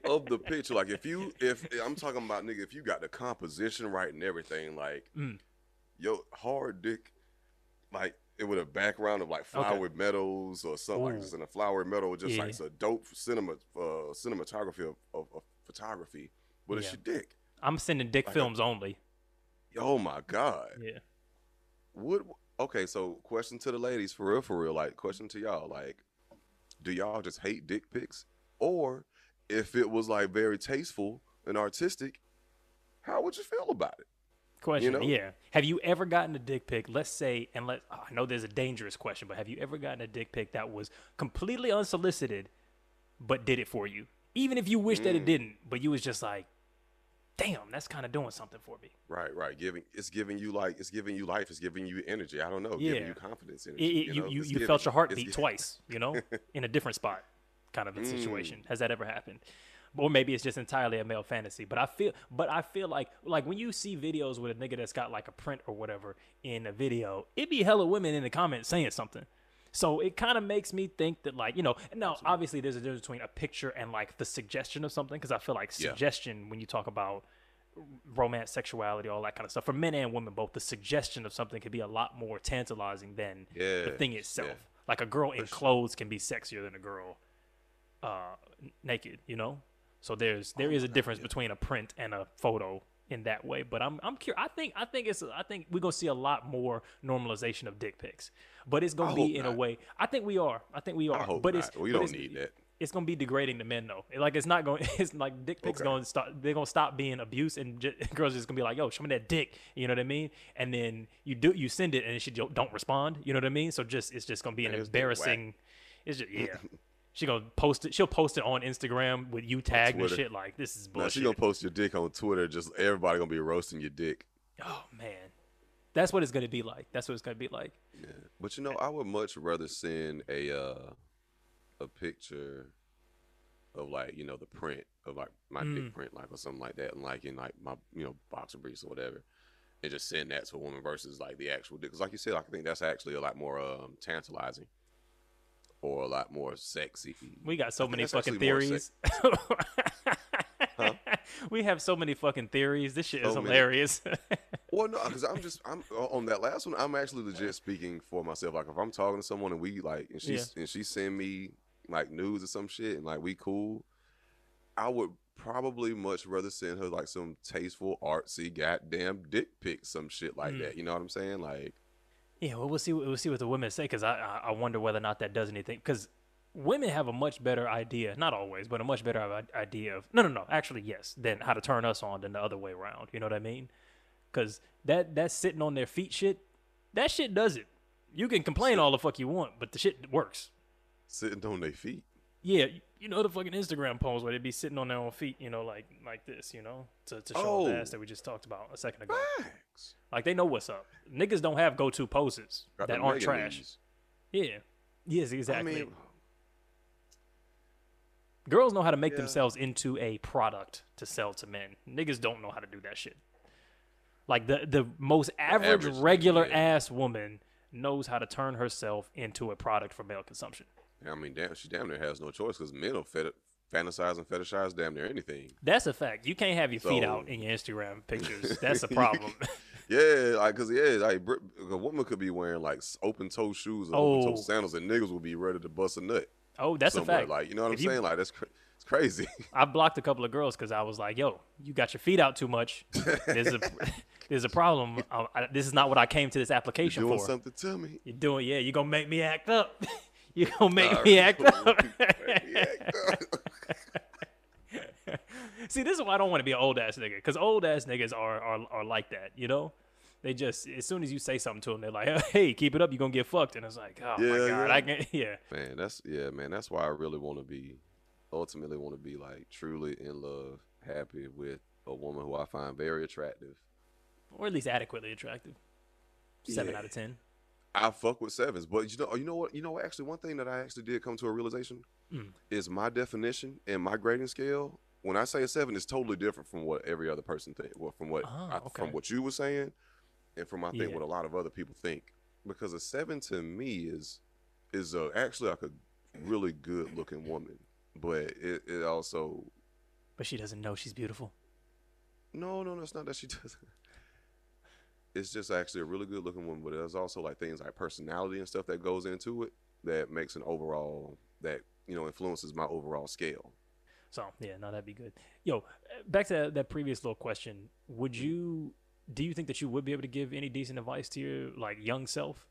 of the picture, like if you, if I'm talking about nigga, if you got the composition right and everything, like Mm. yo hard dick, like it with a background of like flowery meadows or something like this in a flowery meadow, just Yeah. like it's a dope cinema uh, cinematography of, of, of photography. But it's your dick. I'm sending dick Like films only. Oh my god. Yeah. What? Okay, so question to the ladies, for real, for real. Like, question to y'all, like, do y'all just hate dick pics, or if it was like very tasteful and artistic, how would you feel about it? Question. know? Yeah. Have you ever gotten a dick pic? Let's say, and let oh, I know there's a dangerous question, but have you ever gotten a dick pic that was completely unsolicited, but did it for you? Even if you wish Mm. that it didn't, but you was just like, damn, that's kind of doing something for me. Right, right. Giving it's giving you like it's giving you life. It's giving you energy. I don't know. Yeah. Giving you confidence. Energy, it- you know? you, you giving- felt your heart it's beat twice, you know, [LAUGHS] in a different spot, kind of a Mm. situation. Has that ever happened? Or maybe it's just entirely a male fantasy. But I feel, but I feel like, like when you see videos with a nigga that's got like a print or whatever in a video, it be hella women in the comments saying something. So it kind of makes me think that, like, you know, now obviously there's a difference between a picture and like the suggestion of something. Because I feel like Yeah. suggestion when you talk about romance, sexuality, all that kind of stuff, for men and women both, the suggestion of something could be a lot more tantalizing than the thing itself. yeah. Like a girl in clothes can be sexier than a girl uh, naked, you know. So there's there Oh, is a difference between a print and a photo in that way. But I'm I'm curious. I think I think it's I think we're gonna see a lot more normalization of dick pics. But it's gonna I be in a way. I think we are. I think we are. I hope but not. it's we but don't it's- need that. it's gonna be degrading to men though. Like it's not going. [LAUGHS] It's like dick pics Okay. going to start. They're gonna stop being abuse, and j- [LAUGHS] girls just gonna be like, "Yo, show me that dick." You know what I mean? And then you do you send it, and she don't don't respond. You know what I mean? So just it's just gonna be an it's embarrassing. It's just yeah. [LAUGHS] she gonna post it. She'll post it on Instagram with you tagged and shit. Like this is Now bullshit. she gonna post your dick on Twitter. Just everybody gonna be roasting your dick. oh man, that's what it's gonna be like. That's what it's gonna be like. Yeah. But you know, I would much rather send a uh a picture of like, you know, the print of like my Mm. dick print, like or something like that, and like in like my you know, boxer briefs or whatever. And just send that to a woman versus like the actual dick. Because like you said, I think that's actually a lot more um tantalizing. Or a lot more sexy. We got so many fucking theories. [LAUGHS] [LAUGHS] Huh? [LAUGHS] We have so many fucking theories. This shit is So many. hilarious. [LAUGHS] Well, no, because I'm just I'm on that last one. I'm actually legit speaking for myself. Like if I'm talking to someone and we like and she Yeah. and she send me like news or some shit and like we cool, I would probably much rather send her like some tasteful artsy goddamn dick pic, some shit like Mm. that. You know what I'm saying? Like Yeah, well, we'll see. We'll see what the women say because I, I I wonder whether or not that does anything. Because women have a much better idea, not always, but a much better idea of no, no, no. Actually, yes, than how to turn us on than the other way around. You know what I mean? Because that that sitting on their feet shit, that shit does it. You can complain all the fuck you want, but the shit works. sitting on their feet. Yeah, you know the fucking Instagram post where they be sitting on their own feet, you know, like like this, you know, to, to show the Oh. ass that we just talked about a second ago. Facts. Like they know what's up. Niggas don't have go to poses Got that aren't trash. knees. Yeah. Yes, exactly. I mean, Girls know how to make Yeah. themselves into a product to sell to men. Niggas don't know how to do that shit. Like the the most average, average regular yeah. ass woman knows how to turn herself into a product for male consumption. Yeah, I mean, damn, she damn near has no choice because men will fet- fantasize and fetishize damn near anything. That's a fact. You can't have your feet out in your Instagram pictures. That's a problem. [LAUGHS] Yeah, like, cause yeah, like a woman could be wearing like open toe shoes or open Oh. toe sandals, and niggas will be ready to bust a nut. Oh, that's a fact. Like, you know what If I'm you- saying? Like, that's cra- it's crazy. [LAUGHS] I blocked a couple of girls because I was like, "Yo, you got your feet out too much. There's a [LAUGHS] there's a problem. I, [LAUGHS] um, I, this is not what I came to this You're application doing for. something to me. You're doing, yeah. You're gonna make me act up. You gonna make Nah, me act make up? me act up. See, this is why I don't want to be an old ass nigga, because old ass niggas are, are are like that, you know. They just as soon as you say something to them, they're like, [LAUGHS] "Hey, keep it up, you're gonna get fucked," and it's like, "Oh my god, yeah. I can't." [LAUGHS] yeah." Man, that's yeah, man. That's why I really want to be, ultimately want to be like truly in love, happy with a woman who I find very attractive. or at least adequately attractive. Seven Yeah. out of ten. I fuck with sevens, but you know, you know what? You know, actually, one thing that I actually did come to a realization Mm. is my definition and my grading scale. When I say a seven, is totally different from what every other person think. Well, from what Ah, I, from what you were saying, and from I think Yeah. what a lot of other people think. Because a seven to me is is a, actually like a really good looking woman, but it, it also But she doesn't know she's beautiful. no, no, no, it's not that she [LAUGHS] doesn't. It's just actually a really good looking woman, but there's also like things like personality and stuff that goes into it that makes an overall that you know influences my overall scale. So yeah, no, that'd be good. Yo, back to that, that previous little question. Would Mm. you? Do you think that you would be able to give any decent advice to your like young self?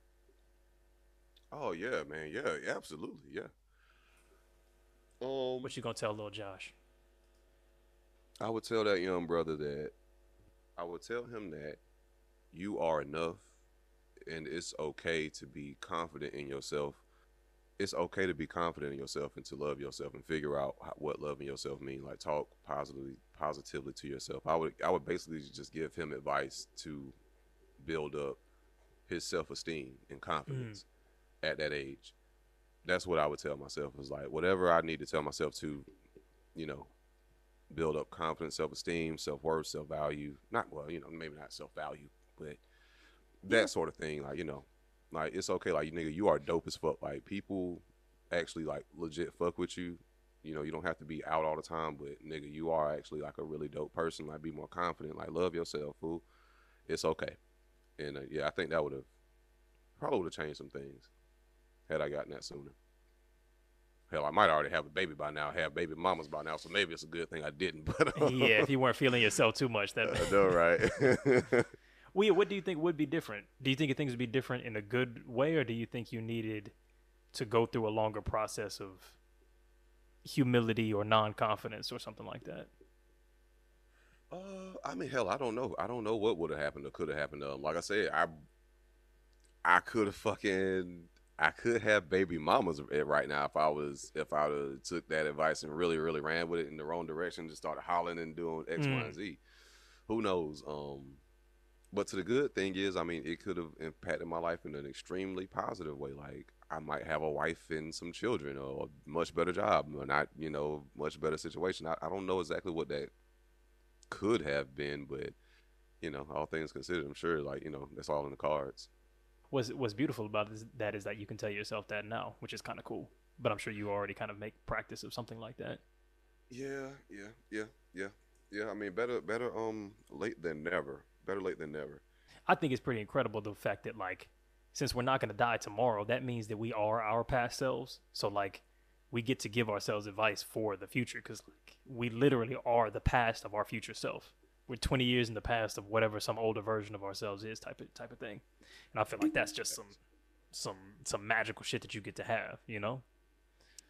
Oh yeah, man, yeah, absolutely, yeah. Um, What you gonna tell little Josh? I would tell that young brother that I would tell him that you are enough and it's okay to be confident in yourself. It's okay to be confident in yourself and to love yourself and figure out how, what loving yourself means. Like talk positively positively to yourself. I would I would basically just give him advice to build up his self-esteem and mm. confidence at that age. That's what I would tell myself is like whatever I need to tell myself to, you know, build up confidence, self esteem, self worth, self value. Not well, you know, maybe not self value, but that sort of thing. Like, you know, like it's okay, like nigga, you are dope as fuck. Like people actually like legit fuck with you. You know, you don't have to be out all the time, but nigga, you are actually like a really dope person. Like be more confident, like love yourself, fool. It's okay. And uh, yeah, I think that would have probably would have changed some things had I gotten that sooner. Hell, I might already have a baby by now, have baby mamas by now, so maybe it's a good thing I didn't. [LAUGHS] But yeah, if you weren't feeling yourself too much, that. I know, right? [LAUGHS] Well, what do you think would be different? Do you think things would be different in a good way, or do you think you needed to go through a longer process of humility or non-confidence or something like that? uh, I mean, hell, I don't know. I don't know what would have happened or could have happened. Um, like I said, I, I could have fucking, I could have baby mamas right now if I was, if I would took that advice and really, really ran with it in the wrong direction, just started hollering and doing X, Y, Mm. and Z. Who knows? Um, but to the good thing is, I mean, it could have impacted my life in an extremely positive way. Like I might have a wife and some children, or a much better job, or not, you know, much better situation. I, I don't know exactly what that could have been, but you know, all things considered, I'm sure, like you know, that's all in the cards. What's what's beautiful about this, that is that you can tell yourself that now, which is kind of cool. But I'm sure you already kind of make practice of something like that. Yeah, yeah, yeah, yeah, yeah. I mean, better, better, um, late than never. Better late than never. I think it's pretty incredible the fact that like since we're not going to die tomorrow, that means that we are our past selves. So like we get to give ourselves advice for the future cuz like we literally are the past of our future self. We're 20 years in the past of whatever some older version of ourselves is type of type of thing. And I feel like that's just some some some magical shit that you get to have, you know?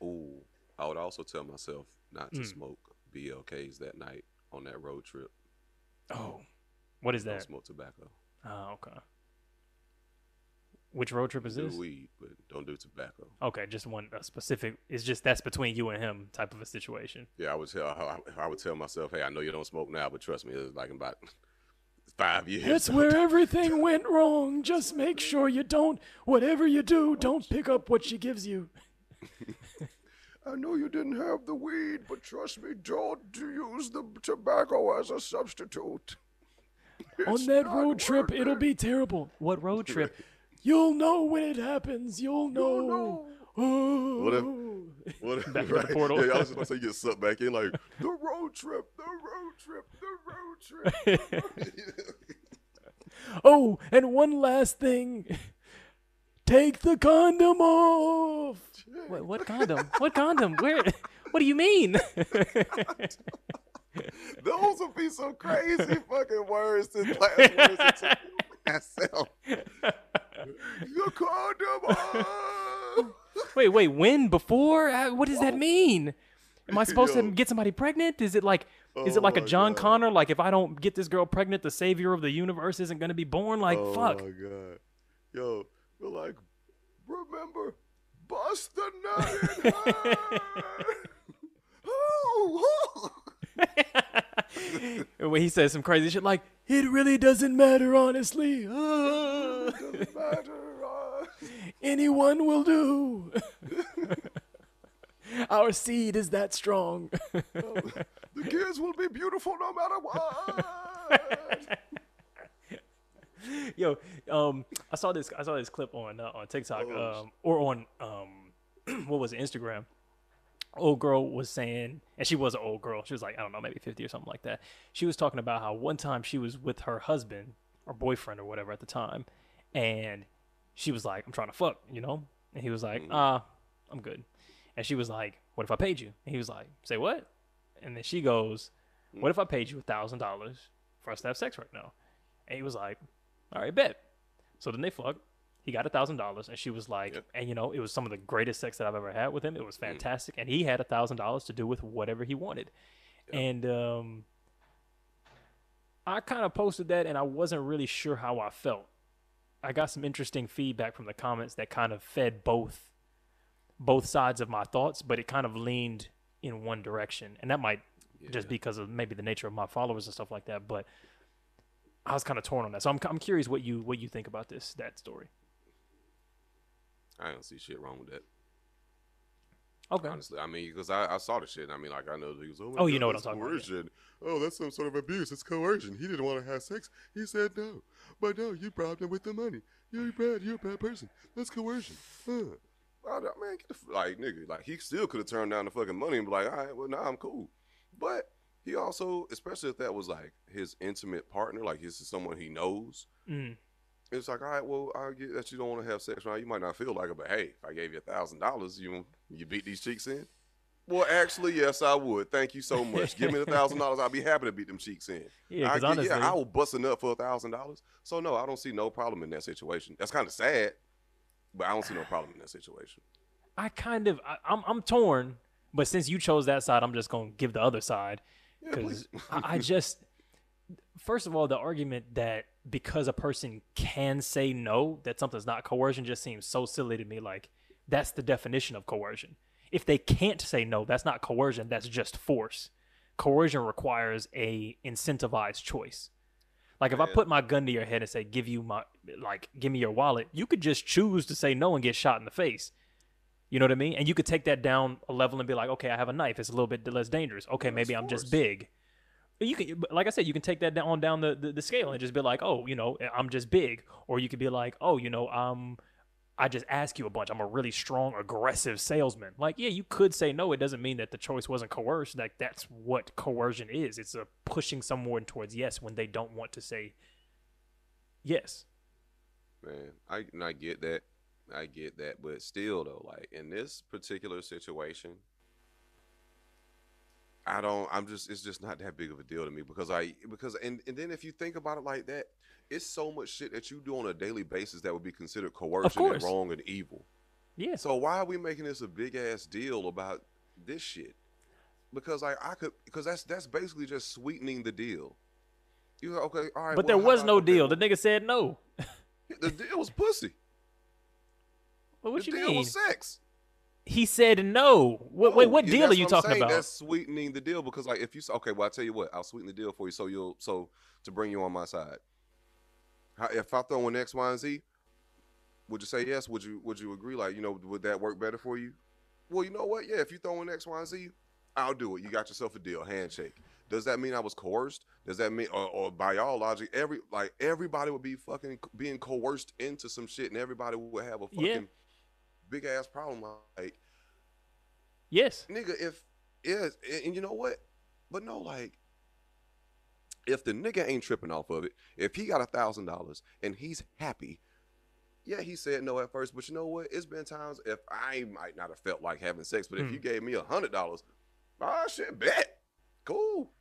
Ooh, I would also tell myself not to Mm. smoke BLKs that night on that road trip. Oh. What is that? Don't that? smoke tobacco. Oh, okay. Which road trip is do this? weed, but don't do tobacco. Okay, just one a specific. It's just that's between you and him type of a situation. Yeah, I would tell. I, I would tell myself, hey, I know you don't smoke now, but trust me, it's like in about five years. That's where everything went wrong. Just make sure you don't, whatever you do, don't pick up what she gives you. [LAUGHS] I know you didn't have the weed, but trust me, don't use the tobacco as a substitute. On that road trip, it'll be terrible. What road [LAUGHS] trip? You'll know when it happens. You'll know. Oh. What if- What? [LAUGHS] Back in the portal. Yeah, I was just gonna say you get sucked back in like the road trip, the road trip, the road trip. [LAUGHS] oh, and one last thing. Take the condom off. What, what condom? What condom? Where? What do you mean? [LAUGHS] Those would be some crazy fucking words to class words to tell myself. [LAUGHS] You condom. ah. [LAUGHS] Wait, wait, when? Before? Uh, What does that mean? Am I supposed to Yo. get somebody pregnant? Is it like is Oh it like a my John God. Connor? Like if I don't get this girl pregnant, the savior of the universe isn't gonna be born? Like oh fuck. my god, yo, we're like, remember, bust the nut in her. Oh, oh. [LAUGHS] when he says some crazy shit like, it really doesn't matter, honestly. Ah, Doesn't matter. uh. anyone will do. [LAUGHS] Our seed is that strong. [LAUGHS] The kids will be beautiful no matter what. Yo, um, I saw this. I saw this clip on uh, on TikTok, Oh, um, or on um, [CLEARS THROAT] what was it, Instagram? Old girl was saying, and she was an old girl. She was like, I don't know, maybe fifty or something like that. She was talking about how one time she was with her husband or boyfriend or whatever at the time, and she was like, I'm trying to fuck, you know, and he was like, Ah, I'm good. And she was like, What if I paid you? And he was like, Say what? And then she goes, What if I paid you a thousand dollars for us to have sex right now? And he was like, All right, bet. So then they fucked. He got a thousand dollars, and she was like, Yep. and you know, it was some of the greatest sex that I've ever had with him. It was fantastic, and he had a thousand dollars to do with whatever he wanted. And um, I kind of posted that, and I wasn't really sure how I felt. I got some interesting feedback from the comments that kind of fed both both sides of my thoughts, but it kind of leaned in one direction, and that might just because of maybe the nature of my followers and stuff like that. But I was kind of torn on that, so I'm I'm curious what you what you think about this that story. I don't see shit wrong with that. Okay. Honestly, I mean, because I, I saw the shit. And I mean, like I know he was. Oh, Oh, you God, know what I'm talking about, yeah. Oh, that's some sort of abuse. It's coercion. He didn't want to have sex. He said no. But no, you bribed him with the money. You're bad. You're a bad person. That's coercion. Huh. I man, get the, like nigga, like he still could have turned down the fucking money and be like, all right, well, now I'm cool. But he also, especially if that was like his intimate partner, like this is someone he knows. Mm. It's like, all right, well, I get that you don't want to have sex right. You might not feel like it, but hey, if I gave you a thousand dollars, you you beat these cheeks in. Well, actually, yes, I would. Thank you so much. Give me the thousand [LAUGHS] dollars. I'll be happy to beat them cheeks in. Yeah, I honestly, yeah, I will bust a nut for a thousand dollars. So no, I don't see no problem in that situation. That's kind of sad, but I don't see no problem in that situation. I kind of I, I'm I'm torn, but since you chose that side, I'm just gonna give the other side because please. I, I just first of all the argument that because a person can say no that something's not coercion just seems so silly to me. Like that's the definition of coercion. If they can't say no, that's not coercion. That's just force. Coercion requires a incentivized choice. Like if I put my gun to your head and say, "Give you my like, give me your wallet," you could just choose to say no and get shot in the face. You know what I mean? And you could take that down a level and be like, okay, I have a knife. It's a little bit less dangerous. Okay, Yeah, maybe I'm just big. You can, like I said, you can take that down down the, the, the scale and just be like, oh, you know, I'm just big. Or you could be like, oh, you know, i'm I just ask you a bunch. I'm a really strong, aggressive salesman. Like, yeah, you could say no. It doesn't mean that the choice wasn't coerced. Like that's what coercion is. It's a pushing someone towards yes when they don't want to say yes. Man, I I get that. I get that, but still though, like in this particular situation, I don't I'm just it's just not that big of a deal to me because I because and, and then if you think about it like that, it's so much shit that you do on a daily basis that would be considered coercion and wrong and evil. Yeah. So why are we making this a big ass deal about this shit? Because I I could because that's that's basically just sweetening the deal. You go, okay, all right. but well, there was no deal. The nigga said no. the deal was pussy. Well, what the you deal mean? was sex. He said no. What, wait, what deal are you talking saying. about? That's sweetening the deal because, like, if you okay, well, I tell you what, I'll sweeten the deal for you, so you'll so to bring you on my side. If I throw in X, Y, and Z, would you say yes? Would you would you agree? Like, you know, would that work better for you? Well, you know what? Yeah, if you throw in X, Y, and Z, I'll do it. You got yourself a deal, handshake. Does that mean I was coerced? Does that mean, or, or by y'all logic, every like everybody would be fucking being coerced into some shit, and everybody would have a fucking Yeah. Big ass problem? Like, yes. nigga, if is and, and you know what? But no, like, if the nigga ain't tripping off of it, if he got a thousand dollars and he's happy, yeah, he said no at first, but you know what? It's been times if I might not have felt like having sex, but if Hmm. you gave me a hundred dollars, ah shit, bet, cool.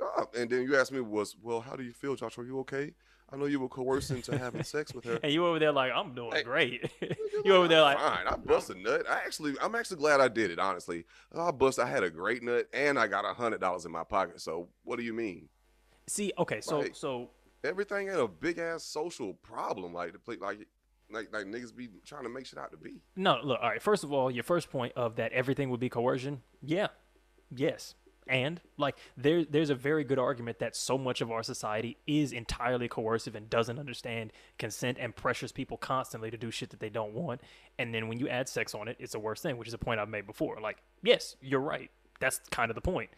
Ah, and then you asked me was, well, how do you feel, Josh? Are you okay? I know you were coerced into having sex with her. [LAUGHS] And you over there like, I'm doing Hey, great. you [LAUGHS] over there like, fine. I bust a nut. I actually, I'm actually glad I did it. Honestly, oh, I bust. I had a great nut, and I got a hundred dollars in my pocket. So what do you mean? see, okay, so Right. so Everything ain't a big ass social problem like the play like like like niggas be trying to make shit out to be. No, look, all right. First of all, your first point of that everything would be coercion. Yeah. Yes. And like there there's a very good argument that so much of our society is entirely coercive and doesn't understand consent and pressures people constantly to do shit that they don't want. And then when you add sex on it, it's the worst thing, which is a point I've made before. Like, yes, you're right. That's kind of the point.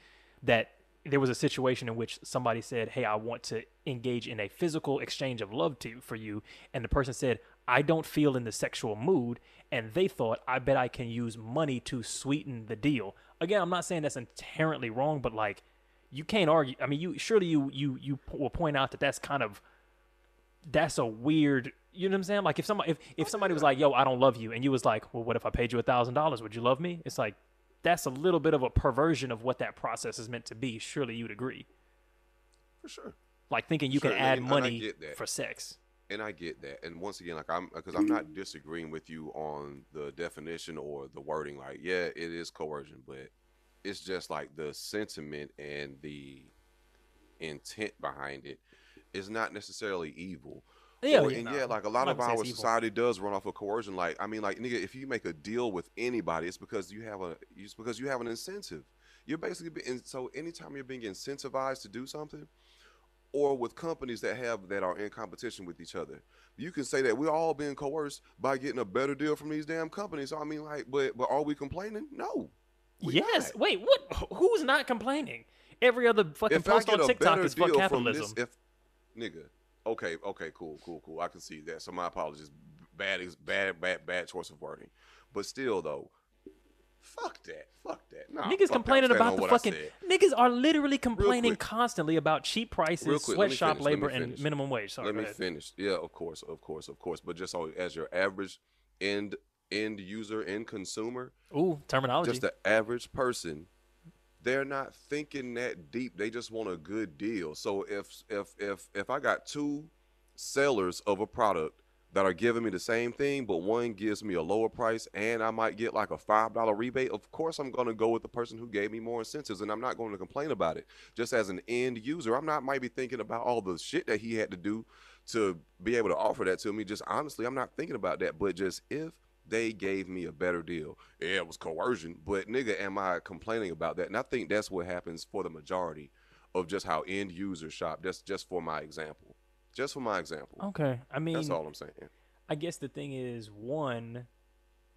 That there was a situation in which somebody said, "Hey, I want to engage in a physical exchange of love to for you," and the person said, "I don't feel in the sexual mood," and they thought, "I bet I can use money to sweeten the deal." Again, I'm not saying that's inherently wrong, but like, you can't argue. I mean, you surely you you you p- will point out that that's kind of that's a weird. You know what I'm saying? Like if somebody if, if somebody was like, "Yo, I don't love you," and you was like, "Well, what if I paid you a thousand dollars? Would you love me?" It's like that's a little bit of a perversion of what that process is meant to be. Surely you'd agree. For sure. Like thinking you Sure, can add money for sex. And I get that. And once again, like I'm because I'm not disagreeing with you on the definition or the wording. Like, yeah, it is coercion, but it's just like the sentiment and the intent behind it is not necessarily evil. Yeah, Or- yeah, and nah. yeah, like a lot of our it's evil. society does run off of coercion. Like, I mean, like nigga, if you make a deal with anybody, it's because you have a it's because you have an incentive. You're basically being so anytime you're being incentivized to do something, or with companies that have that are in competition with each other, you can say that we're all being coerced by getting a better deal from these damn companies. So I mean, like, but but are we complaining? No. we yes. not. Wait, what? Who's not complaining? Every other fucking If post on TikTok is fuck capitalism. this, if nigga, okay, okay, cool, cool, cool. I can see that. So my apologies. Bad, is bad, bad, bad choice of wording. But still, though, fuck that, fuck that. Nah, Niggas fuck complaining standing about the fucking said. niggas are literally complaining constantly about cheap prices, quick, sweatshop finish, labor, and minimum wage. Sorry, Let me ahead. finish. Yeah, of course, of course, of course. But just so as your average end end user, end consumer, Ooh, terminology. just the average person they're not thinking that deep they just want a good deal so if if if if i got two sellers of a product that are giving me the same thing but one gives me a lower price and i might get like a five dollar rebate of course i'm going to go with the person who gave me more incentives and i'm not going to complain about it just as an end user i'm not might be thinking about all the shit that he had to do to be able to offer that to me just honestly i'm not thinking about that but just if they gave me a better deal. Yeah, it was coercion, but nigga, am I complaining about that? And I think that's what happens for the majority of just how end users shop. That's just for my example. Just for my example. okay, I mean, that's all I'm saying. I guess the thing is, one,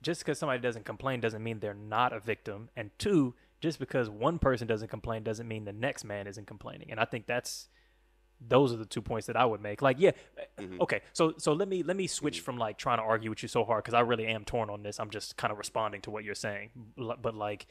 just because somebody doesn't complain doesn't mean they're not a victim, and two, just because one person doesn't complain doesn't mean the next man isn't complaining. And I think that's those are the two points that I would make. Like, yeah, Mhm. okay. So, so let me let me switch from like trying to argue with you so hard because I really am torn on this. I'm just kind of responding to what you're saying, but like.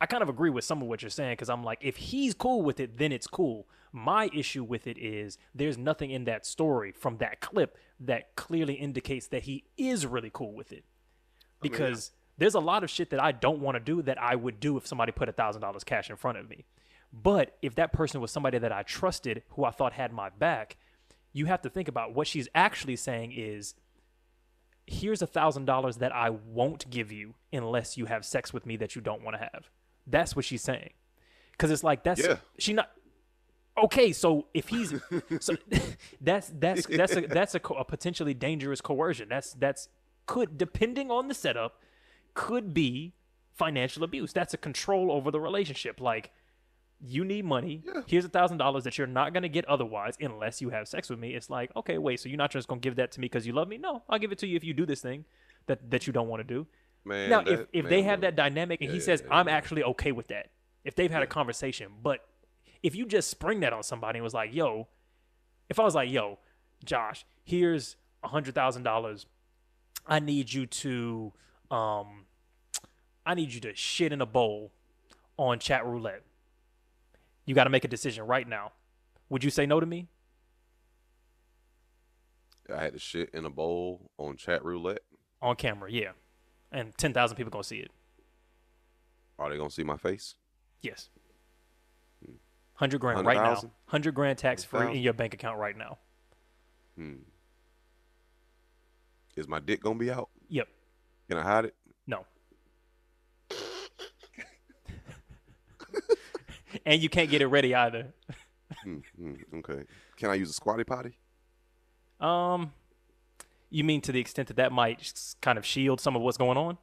I kind of agree with some of what you're saying because I'm like, if he's cool with it, then it's cool. My issue with it is there's nothing in that story from that clip that clearly indicates that he is really cool with it. Oh, mean, Because there's a lot of shit that I don't want to do that I would do if somebody put a thousand dollars cash in front of me. But if that person was somebody that I trusted, who I thought had my back, you have to think about what she's actually saying is here's a thousand dollars that I won't give you unless you have sex with me that you don't want to have. That's what she's saying. Cause it's like that's Yeah. she not okay. So if he's [LAUGHS] so [LAUGHS] that's that's that's a that's a, a potentially dangerous coercion. That's that's could depending on the setup could be financial abuse. That's a control over the relationship. Like you need money. Yeah. Here's a thousand dollars that you're not gonna get otherwise unless you have sex with me. It's like okay, wait. So you're not just gonna give that to me because you love me? No, I'll give it to you if you do this thing that that you don't want to do. Man, now, if that- if man, they have that dynamic and he says yeah, I'm yeah. actually okay with that, if they've had a conversation, but if you just spring that on somebody and was like, yo, if I was like, yo, Josh, here's a hundred thousand dollars, I need you to, um, I need you to shit in a bowl on chat roulette. You got to make a decision right now. Would you say no to me? I had to shit in a bowl on chat roulette. On camera, yeah. And 10,000 people going to see it. Are they gonna see my face? Yes. 100 grand right now. 100 grand tax free in your bank account right now. Hmm. Is my dick gonna be out? Yep. Can I hide it? No. [LAUGHS] and you can't get it ready either. Hmm, hmm, okay. Can I use a squatty potty? Um, you mean to the extent that that might kind of shield some of what's going on?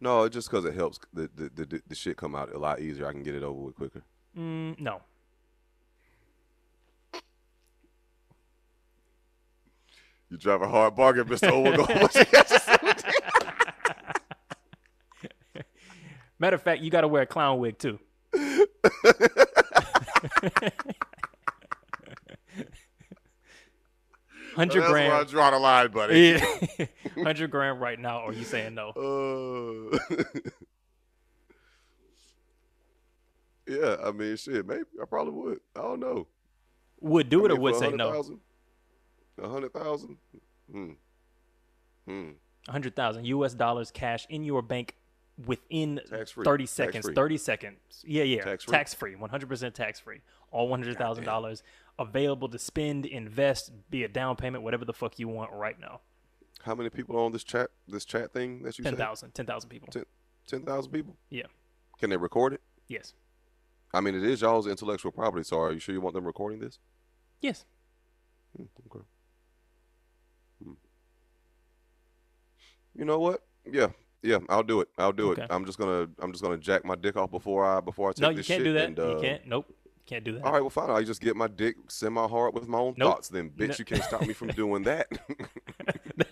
No, just because it helps the, the the the- the shit come out a lot easier. I can get it over with quicker. Mm, no. You drive a hard bargain, Mister [LAUGHS] Overgold. [LAUGHS] What you got to say? [LAUGHS] Matter of fact, you got to wear a clown wig too. Hundred That's where I grand. draw the line, buddy. Yeah. Hundred grand right now, or you saying no? Uh, yeah, I mean, shit, maybe I probably would. I don't know. Would do I it or would say no? 100,000? A hundred thousand? Hmm. Hmm. hundred thousand U.S. dollars cash in your bank within Tax-free. thirty seconds. Tax-free. Thirty seconds. Yeah, yeah. Tax-free. Tax free. One hundred percent tax free. All one hundred thousand dollars available to spend, invest, be a down payment, whatever the fuck you want right now. How many people are on this chat? This chat thing that you Ten said? thousand. Ten thousand people. 10,000 people. Yeah. Can they record it? Yes. I mean, it is y'all's intellectual property. So, are you sure you want them recording this? Yes. Hmm, okay. Hmm. You know what? Yeah, yeah, I'll do it. I'll do Okay. it. I'm just gonna, I'm just gonna jack my dick off before I, before I take No, you can't do that. and, you uh, can't. Nope. Can't do that. All right, well, fine. I just get my dick semi hard with my own Nope. thoughts. Then, bitch, No. you can't stop me from doing that. [LAUGHS]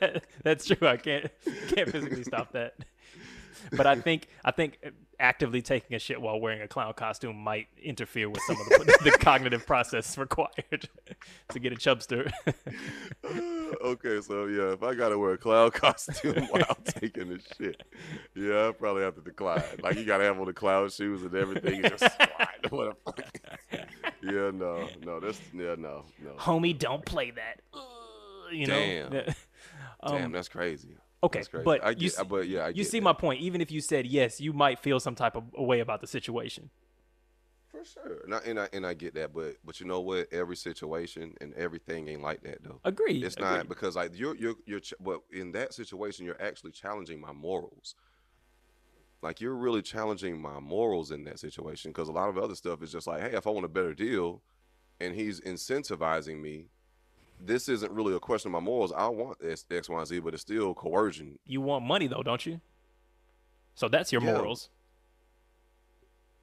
That- that's true. I can't can't physically stop that. But I [LAUGHS] think I think actively taking a shit while wearing a clown costume might interfere with some of the, [LAUGHS] the cognitive process required [LAUGHS] to get a chubster. okay, so yeah, if I gotta wear a clown costume while taking this shit, yeah, I probably have to decline. Like you gotta have all the clown shoes and everything, and just. What a fuck. Yeah, no, no, that's yeah, no, no. Homie, don't play that. You Damn. know. Damn, Um, that's crazy. Okay, but I you get, see, uh, but yeah, I you see that. my point. Even if you said yes, you might feel some type of way about the situation. For sure, and I, and I and I get that, but but you know what? Every situation and everything ain't like that though. Agreed. It's agreed. not because like you're you're you're ch- but in that situation you're actually challenging my morals. Like you're really challenging my morals in that situation because a lot of other stuff is just like, hey, if I want a better deal, and he's incentivizing me, this isn't really a question of my morals. I want X, X Y, and Z, but it's still coercion. You want money though, don't you? So that's your Yeah. morals.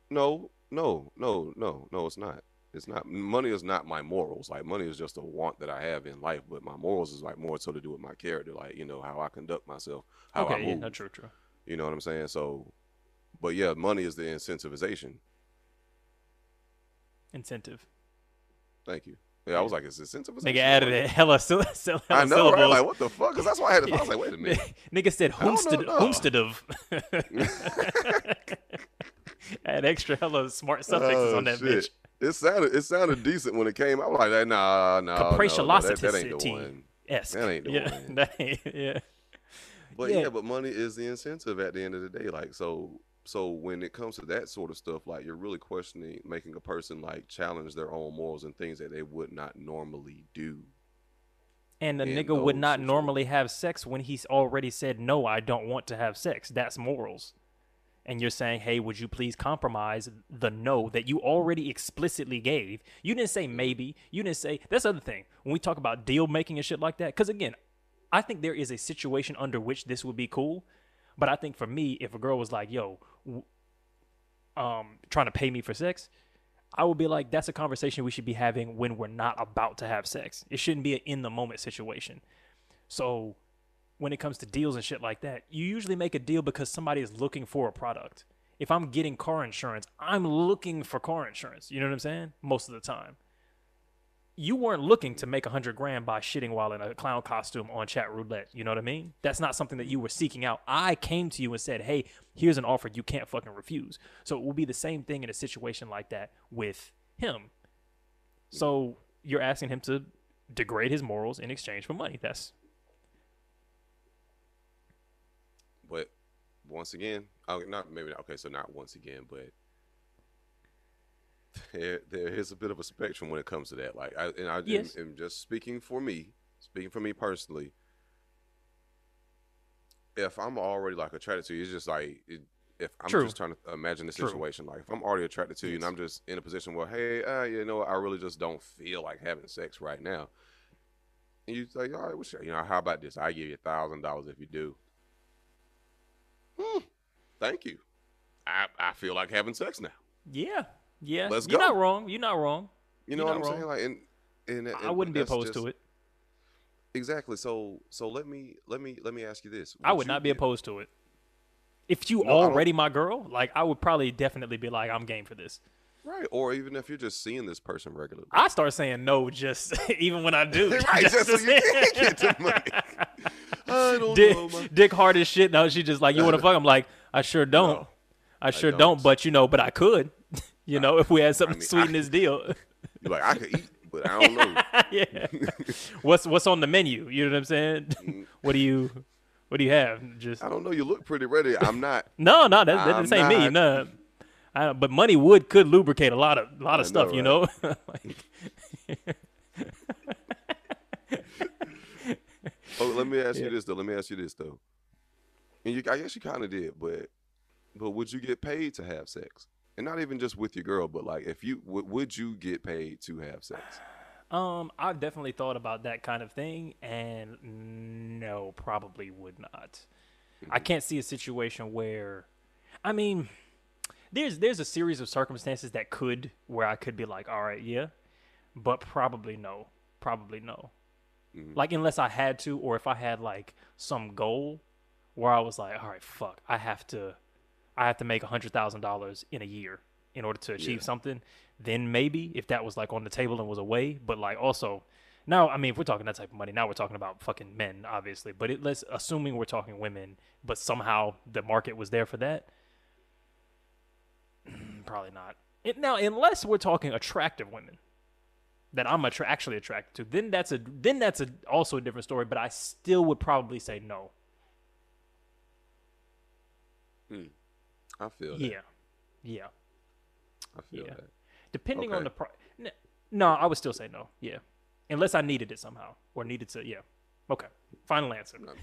No, no, no, no, no. It's not. It's not. Money is not my morals. Like money is just a want that I have in life, but my morals is like more so to do with my character, like you know how I conduct myself, how okay, yeah, move. no, true, true. You know what I'm saying? So, but yeah, money is the incentivization. Incentive. Thank you. Yeah, I was like, it's incentivization. Nigga added it hella, syll- syll- I know, syllables. right? Like, what the fuck? Because that's why I had to. I was like, wait a minute. [LAUGHS] Nigga said I don't homestead, know, no. homestead [LAUGHS] of. Add extra hella smart suffixes Oh, on that shit. bitch. It sounded it sounded decent when it came. I was like, nah, nah, no, no, that, that ain't the one. Esque. That ain't the yeah, one. [LAUGHS] that ain't, yeah. But Yeah. yeah. but money is the incentive at the end of the day. Like so so when it comes to that sort of stuff, like you're really questioning making a person like challenge their own morals and things that they would not normally do. And the nigga would not situations. normally have sex when he's already said no. I don't want to have sex. That's morals. And you're saying, hey, would you please compromise the no that you already explicitly gave? You didn't say mm-hmm. maybe. You didn't say. That's the other thing. When we talk about deal making and shit like that, because again, I think there is a situation under which this would be cool. But I think for me, if a girl was like, yo, um, trying to pay me for sex, I would be like, that's a conversation we should be having when we're not about to have sex. It shouldn't be an in the moment situation. So when it comes to deals and shit like that, you usually make a deal because somebody is looking for a product. If I'm getting car insurance, I'm looking for car insurance. You know what I'm saying? Most of the time. You weren't looking to make a hundred grand by shitting while in a clown costume on chat roulette. You know what I mean? That's not something that you were seeking out. I came to you and said, "Hey, here's an offer you can't fucking refuse." So it will be the same thing in a situation like that with him. So you're asking him to degrade his morals in exchange for money. That's But once again, oh, not maybe not, okay, so not once again, but there there is a bit of a spectrum when it comes to that. Like I and I Yes. am, am just speaking for me. speaking for me personally, if I'm already like attracted to you, it's just like it, if I'm True. just trying to imagine the True. situation. Like if I'm already attracted to you and I'm just in a position where, hey, uh, you know, I really just don't feel like having sex right now. And you say, all right, well, sure. You know, how about this? I give you a thousand dollars if you do. Hmm. Thank you. I I feel like having sex now. Yeah, yeah. Let's You're not wrong. You're not wrong. You know what I'm not saying? Like, and, and, and I wouldn't be opposed just- to it. Exactly. So so let me let me let me ask you this. I would not be opposed to it. If you No, already my girl, like I would probably definitely be like, I'm game for this. Right. Or even if you're just seeing this person regularly. I start saying no, just [LAUGHS] even when I do. [LAUGHS] Right, [LAUGHS] just so you can get the money. I don't Dick, know. man. Dick hard as shit. No, she just like, you want to fuck? I'm like, I sure don't. No, I sure don't. don't. But you know, but I could. You know, if we had something mean, sweet in this deal. [LAUGHS] You're like, I could eat, but I don't know. [LAUGHS] yeah. what's what's on the menu? You know what I'm saying? Mm. what do you what do you have? Just I don't know. You look pretty ready. I'm not. [LAUGHS] no, no, that, that this ain't me. not. No. I, but money would could lubricate a lot of a lot of I stuff, know, you know. Oh, let me ask Yeah. you this though. Let me ask you this though. And you, I guess you kind of did, but but would you get paid to have sex? And not even just with your girl, but like if you would, would you get paid to have sex? [SIGHS] um, I've definitely thought about that kind of thing, and no, probably would not. I can't see a situation where, I mean, there's there's a series of circumstances that could where I could be like, all right, yeah, but probably no, probably no. Mhm. Like unless I had to, or if I had like some goal where I was like, all right, fuck, I have to, I have to make a hundred thousand dollars in a year in order to achieve Yeah. something. Then maybe if that was like on the table and was away, but like also. Now, I mean, if we're talking that type of money, now we're talking about fucking men, obviously. But it, let's assuming we're talking women, but somehow the market was there for that. [CLEARS THROAT] Probably not. It, now, unless we're talking attractive women that I'm attra- actually attracted to, then that's a then that's a also a different story. But I still would probably say no. Hmm. I feel that. Yeah, yeah. I feel Yeah. that. Depending on the price. No, I would still say no. Yeah, unless I needed it somehow or needed to. Yeah. Okay. Final answer. Not,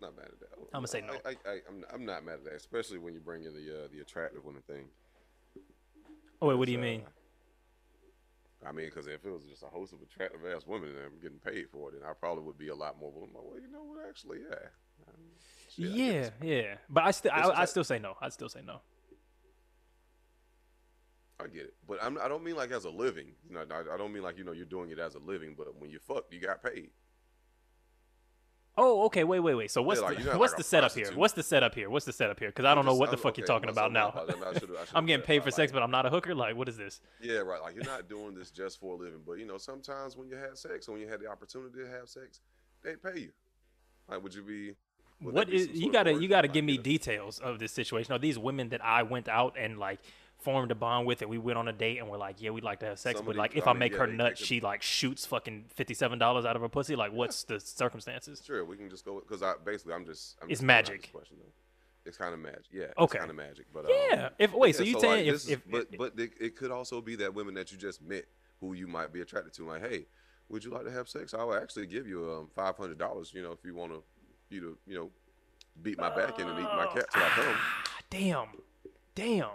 not mad at that. I'ma say no. I, I, I, I'm, I'm not mad at that, especially when you bring in the uh, the attractive women thing. Oh wait, what do you Uh, mean? I mean, because if it was just a host of attractive ass women and I'm getting paid for it, then I probably would be a lot more. willing. Like, well, you know what? Actually, yeah. Um, shit, I Yeah, yeah. But I still, I, I still say no. I'd still say no. I get it, but I'm, I don't mean like as a living. You know, I, I don't mean like you know you're doing it as a living. But when you fuck, you got paid. Oh, okay. Wait, wait, wait. So what's like, the not what's like the setup here? What's the setup here? What's the setup here? Because I don't I'm know what the I'm- fuck you're talking about now. not- I should've- I [LAUGHS] should've I'm getting paid for clarified, sex, like- but I'm not a hooker. Like, what is this? Yeah, right. Like you're not doing this just for a living, but you know sometimes when you had sex when you had the opportunity to have sex, they'd pay you. Like, would you be? What is you gotta you gotta give me details of this situation? Are these women that I went out and like formed a bond with, and we went on a date, and we're like, yeah, we'd like to have sex, Some of but like if I I mean, make yeah, her they- they nut, could- she like shoots fucking fifty seven dollars out of her pussy. Like, what's the circumstances? Sure, we can just go because I basically I'm just. I'm It's just magic. Question. It's kind of magic. Yeah. Okay. It's kind of magic, but Yeah. Um, If wait, yeah, so you like, saying if, this is- if but but it, it could also be that women that you just met who you might be attracted to. Like, hey, would you like to have sex? I will actually give you um five hundred dollars. You know, if you want to, you to you know, beat my back in and eat my cat till I come. Ah, damn, damn,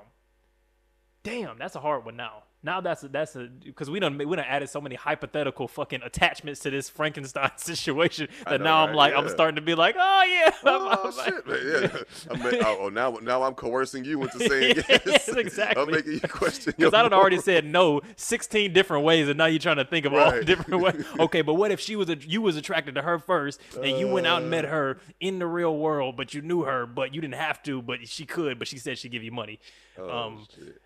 damn. That's a hard one now. Now that's a, that's a because we don't we don't added so many hypothetical fucking attachments to this Frankenstein [LAUGHS] situation that know, now I'm right? like I'm starting to be like, oh yeah, [LAUGHS] Oh I'm like- shit, man! Yeah, [LAUGHS] I'm oh, oh, now now I'm coercing you into saying yes. Yes, exactly. I'm making you question. Because I done already said no 16 different ways, and now you're trying to think of all Right. different ways. Okay, but what if she was a, you was attracted to her first, and you went out and met Uh. her in the real world, but you knew her, but you didn't have to, but she could, but she said she'd give you money. Oh, um, shit.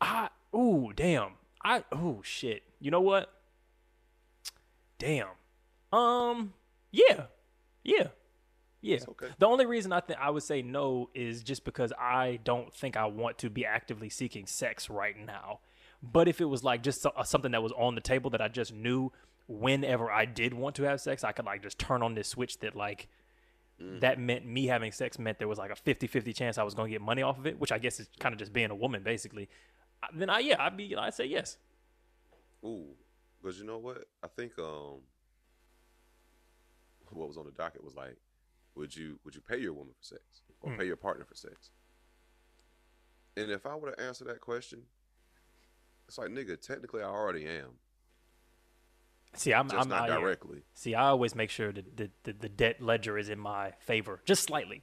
I ooh damn. I oh shit. You know what? Damn. Um. Yeah. Yeah. Yeah. Okay. The only reason I think I would say no is just because I don't think I want to be actively seeking sex right now. But if it was like just so, uh, something that was on the table that I just knew whenever I did want to have sex, I could like just turn on this switch that like Mm. that meant me having sex meant there was like a 50-50 chance I was going to get money off of it, which I guess is kind of just being a woman basically. Then I yeah, I'd be I'd say yes. Ooh, because you know what? I think um, what was on the docket was like, would you would you pay your woman for sex or Mm. pay your partner for sex? And if I were to answer that question, it's like nigga, technically I already am, See, I'm, just I'm not I, directly. See, I always make sure that the, the, the debt ledger is in my favor, just slightly.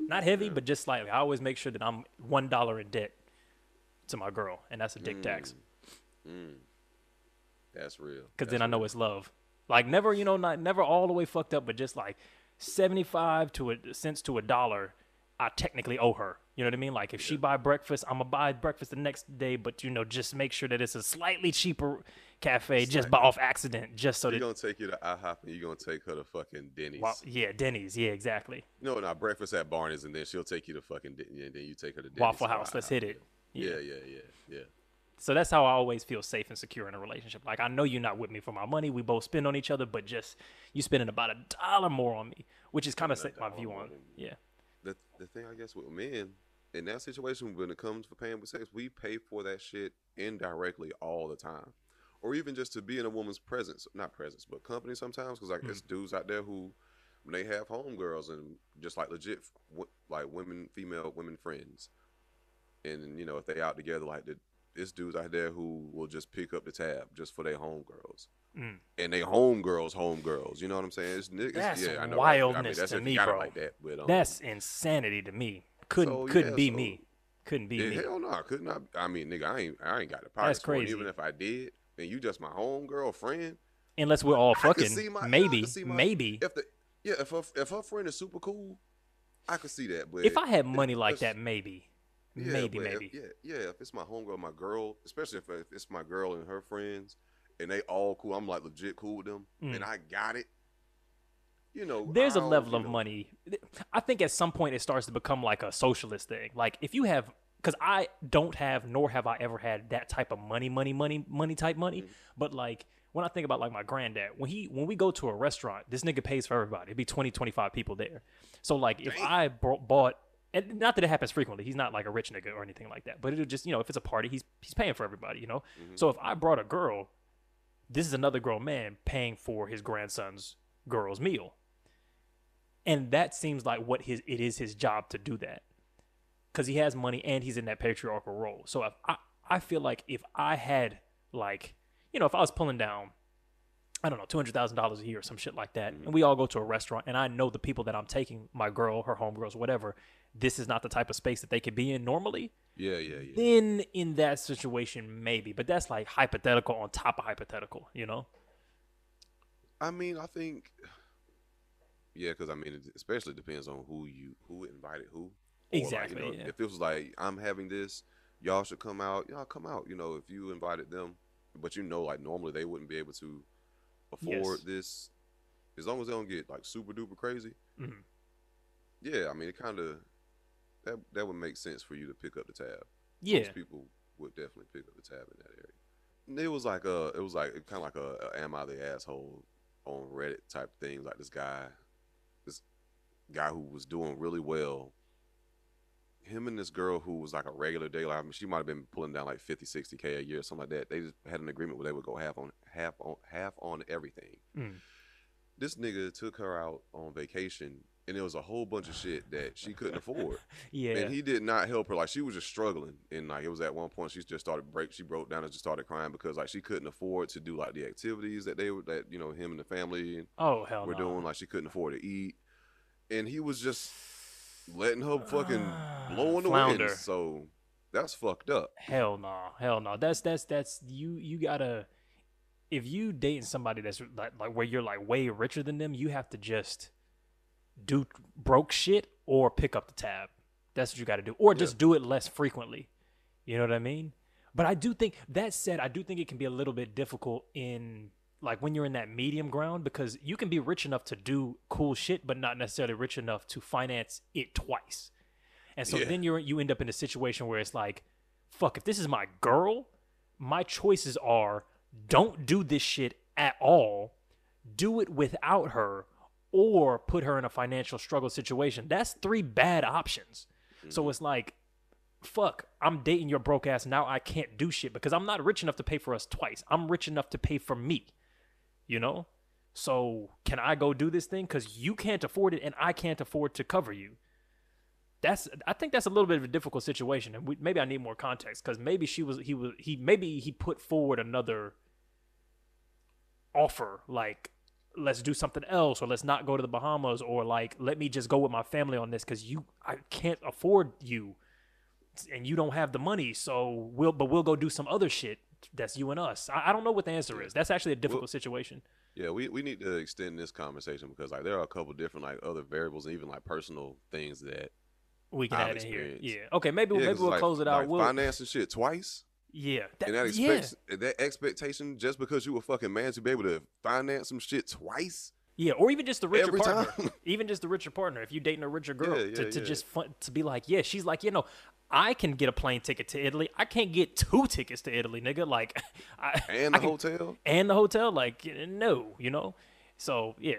Not heavy, but just slightly. I always make sure that I'm one dollar in debt to my girl, and that's a dick tax. Mm. That's real. Because then I know it's love. Like never, you know, not never all the way fucked up, but just like seventy-five to a cents to a dollar, I technically owe her. You know what I mean? Like if she buy breakfast, I'm gonna buy breakfast the next day, but you know, just make sure that it's a slightly cheaper cafe, just by off accident, just so You're that. gonna take you to IHOP and you're gonna take her to fucking Denny's. Wow, yeah, Denny's. Yeah, exactly. No, not breakfast at Barney's, and then she'll take you to fucking Denny's, and then you take her to Denny's. Waffle House. Let's hit it. Yeah, yeah, yeah, yeah. So that's how I always feel safe and secure in a relationship. Like I know you're not with me for my money. We both spend on each other, but just you spending about a dollar more on me, which is kind of a my view on. Yeah. The the thing I guess with men in that situation when it comes for paying for sex, we pay for that shit indirectly all the time, or even just to be in a woman's presence, not presence, but company sometimes. Because like there's mm. dudes out there who when they have homegirls and just like legit like women, female women friends, and you know if they out together like the. There's dudes out there who will just pick up the tab just for their homegirls. Mm. And they homegirls, homegirls. You know what I'm saying? It's, it's, That's yeah, I know. right? I mean, wildness that's to me, you got it bro. like that. But, um, That's insanity to me. Couldn't So, couldn't yeah, be so- me. Couldn't be Yeah, me. hell no, I could not. I mean, nigga, I ain't, I ain't got the power. it. crazy. Even if I did, and you just my homegirl friend, Unless we're all fucking. my, maybe, my- maybe. If the yeah, if her, if her friend is super cool, I could see that. But If I had money like that, maybe, yeah, maybe, but if- maybe. yeah, yeah. If it's my homegirl, my girl, especially if, if it's my girl and her friends, and they all cool, I'm like legit cool with them, Mm. and I got it. You know, There's a I'll, level of know, money. I think at some point it starts to become like a socialist thing. Like if you have, because I don't have, nor have I ever had that type of money, money, money, money type money. Mm-hmm. But like when I think about like my granddad, when he when we go to a restaurant, this nigga pays for everybody. It'd be 20, 25 people there. So like if I bought. And not that it happens frequently. He's not like a rich nigga or anything like that. But it'll just, you know, if it's a party, he's he's paying for everybody, you know. Mm-hmm. So if I brought a girl, this is another grown man paying for his grandson's girl's meal and that seems like what his it is his job to do that because he has money and he's in that patriarchal role so if i i feel like if i had like you know if i was pulling down i don't know $200000 a year or some shit like that and we all go to a restaurant and i know the people that i'm taking my girl her homegirls whatever this is not the type of space that they could be in normally Yeah, yeah, yeah. then in that situation maybe but that's like hypothetical on top of hypothetical you know I mean, I think, yeah, because I mean, it especially depends on who you who invited who. Or, like, Exactly, you know, yeah. If it was like I'm having this, y'all should come out. Y'all come out. You know, if you invited them, but you know, like normally they wouldn't be able to afford Yes. this, as long as they don't get like super duper crazy. Mhm. Yeah, I mean, it kind of that that would make sense for you to pick up the tab. yeah Most people would definitely pick up the tab in that area. And It was like a, it was like kind of like a, a am I the asshole on Reddit type thing. Like this guy, this guy who was doing really well. Him and this girl who was like a regular day, like I mean, she might have been pulling down like 50, 60 k a year, or something like that. They just had an agreement where they would go half on half on half on everything. Mm. This nigga took her out on vacation, and it was a whole bunch of shit that she couldn't afford [LAUGHS] yeah and he did not help her. Like she was just struggling, and like it was at one point she just started break. She broke down and just started crying because like she couldn't afford to do like the activities that they were that you know him and the family oh hell were no. doing. Like she couldn't afford to eat, and he was just letting her fucking [SIGHS] blow in the Flounder. wind. So that's fucked up. Hell no, hell no. That's that's that's you. You gotta if you dating somebody that's like like where you're like way richer than them, you have to just do broke shit or pick up the tab. That's what you got to do, or just do it less frequently. You know what I mean? But I do think that said, I do think it can be a little bit difficult in like when you're in that medium ground because you can be rich enough to do cool shit, but not necessarily rich enough to finance it twice. And so Yeah. then you're you end up in a situation where it's like, fuck, if this is my girl, my choices are don't do this shit at all, do it without her, or put her in a financial struggle situation. That's three bad options. So mm-hmm. it's like, fuck, I'm dating your broke ass. Now I can't do shit because I'm not rich enough to pay for us twice. I'm rich enough to pay for me. You know? So can I go do this thing? Because you can't afford it and I can't afford to cover you. That's I think that's a little bit of a difficult situation, and we, maybe I need more context because maybe she was he was he maybe he put forward another offer like let's do something else or let's not go to the Bahamas or like let me just go with my family on this because you I can't afford you and you don't have the money so we'll but we'll go do some other shit that's you and us. I, I don't know what the answer is. That's actually a difficult situation. Yeah, we, we need to extend this conversation because like there are a couple different like other variables and even like personal things that we can I've add in here. yeah. Okay maybe yeah, maybe we'll like- close it out. like we'll, financing shit twice. Yeah and that yeah. that expectation just because you were fucking man to be able to finance some shit twice. Yeah, or even just the richer Every partner. time. [LAUGHS] even just the richer partner. If you're dating a richer girl, Yeah, to, yeah, to yeah. just fun, to be like, yeah, she's like, you know, I can get a plane ticket to Italy. I can't get two tickets to Italy, nigga. Like, [LAUGHS] I, And I the can- hotel. and the hotel. Like, no, you know. So yeah,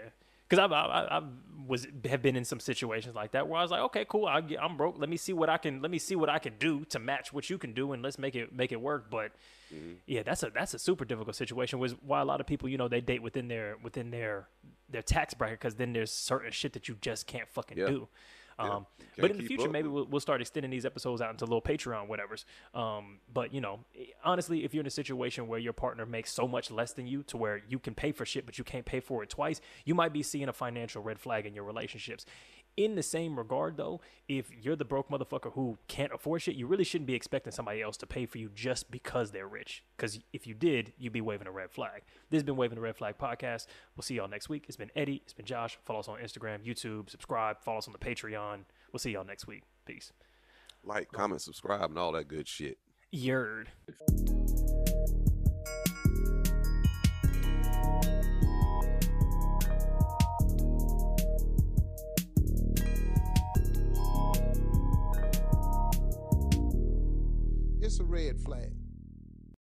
because I, I I was have been in some situations like that where I was like, okay, cool, I, I'm broke. Let me see what I can. Let me see what I can do to match what you can do, and let's make it make it work. But mm-hmm. yeah, that's a that's a super difficult situation. Was why a lot of people, you know, they date within their within their their tax bracket because then there's certain shit that you just can't fucking Yeah. do. Um, but in the future, up maybe we'll, we'll start extending these episodes out into little Patreon whatevers. Um, but you know, honestly, if you're in a situation where your partner makes so much less than you to where you can pay for shit but you can't pay for it twice, you might be seeing a financial red flag in your relationships. In the same regard, though, if you're the broke motherfucker who can't afford shit, you really shouldn't be expecting somebody else to pay for you just because they're rich. Because if you did, you'd be waving a red flag. This has been Waving the Red Flag podcast. We'll see y'all next week. It's been Eddy. It's been Josh. Follow us on Instagram, YouTube, subscribe, follow us on the Patreon. We'll see y'all next week. Peace. Like, comment, subscribe, and all that good shit. Yerd. It's a red flag.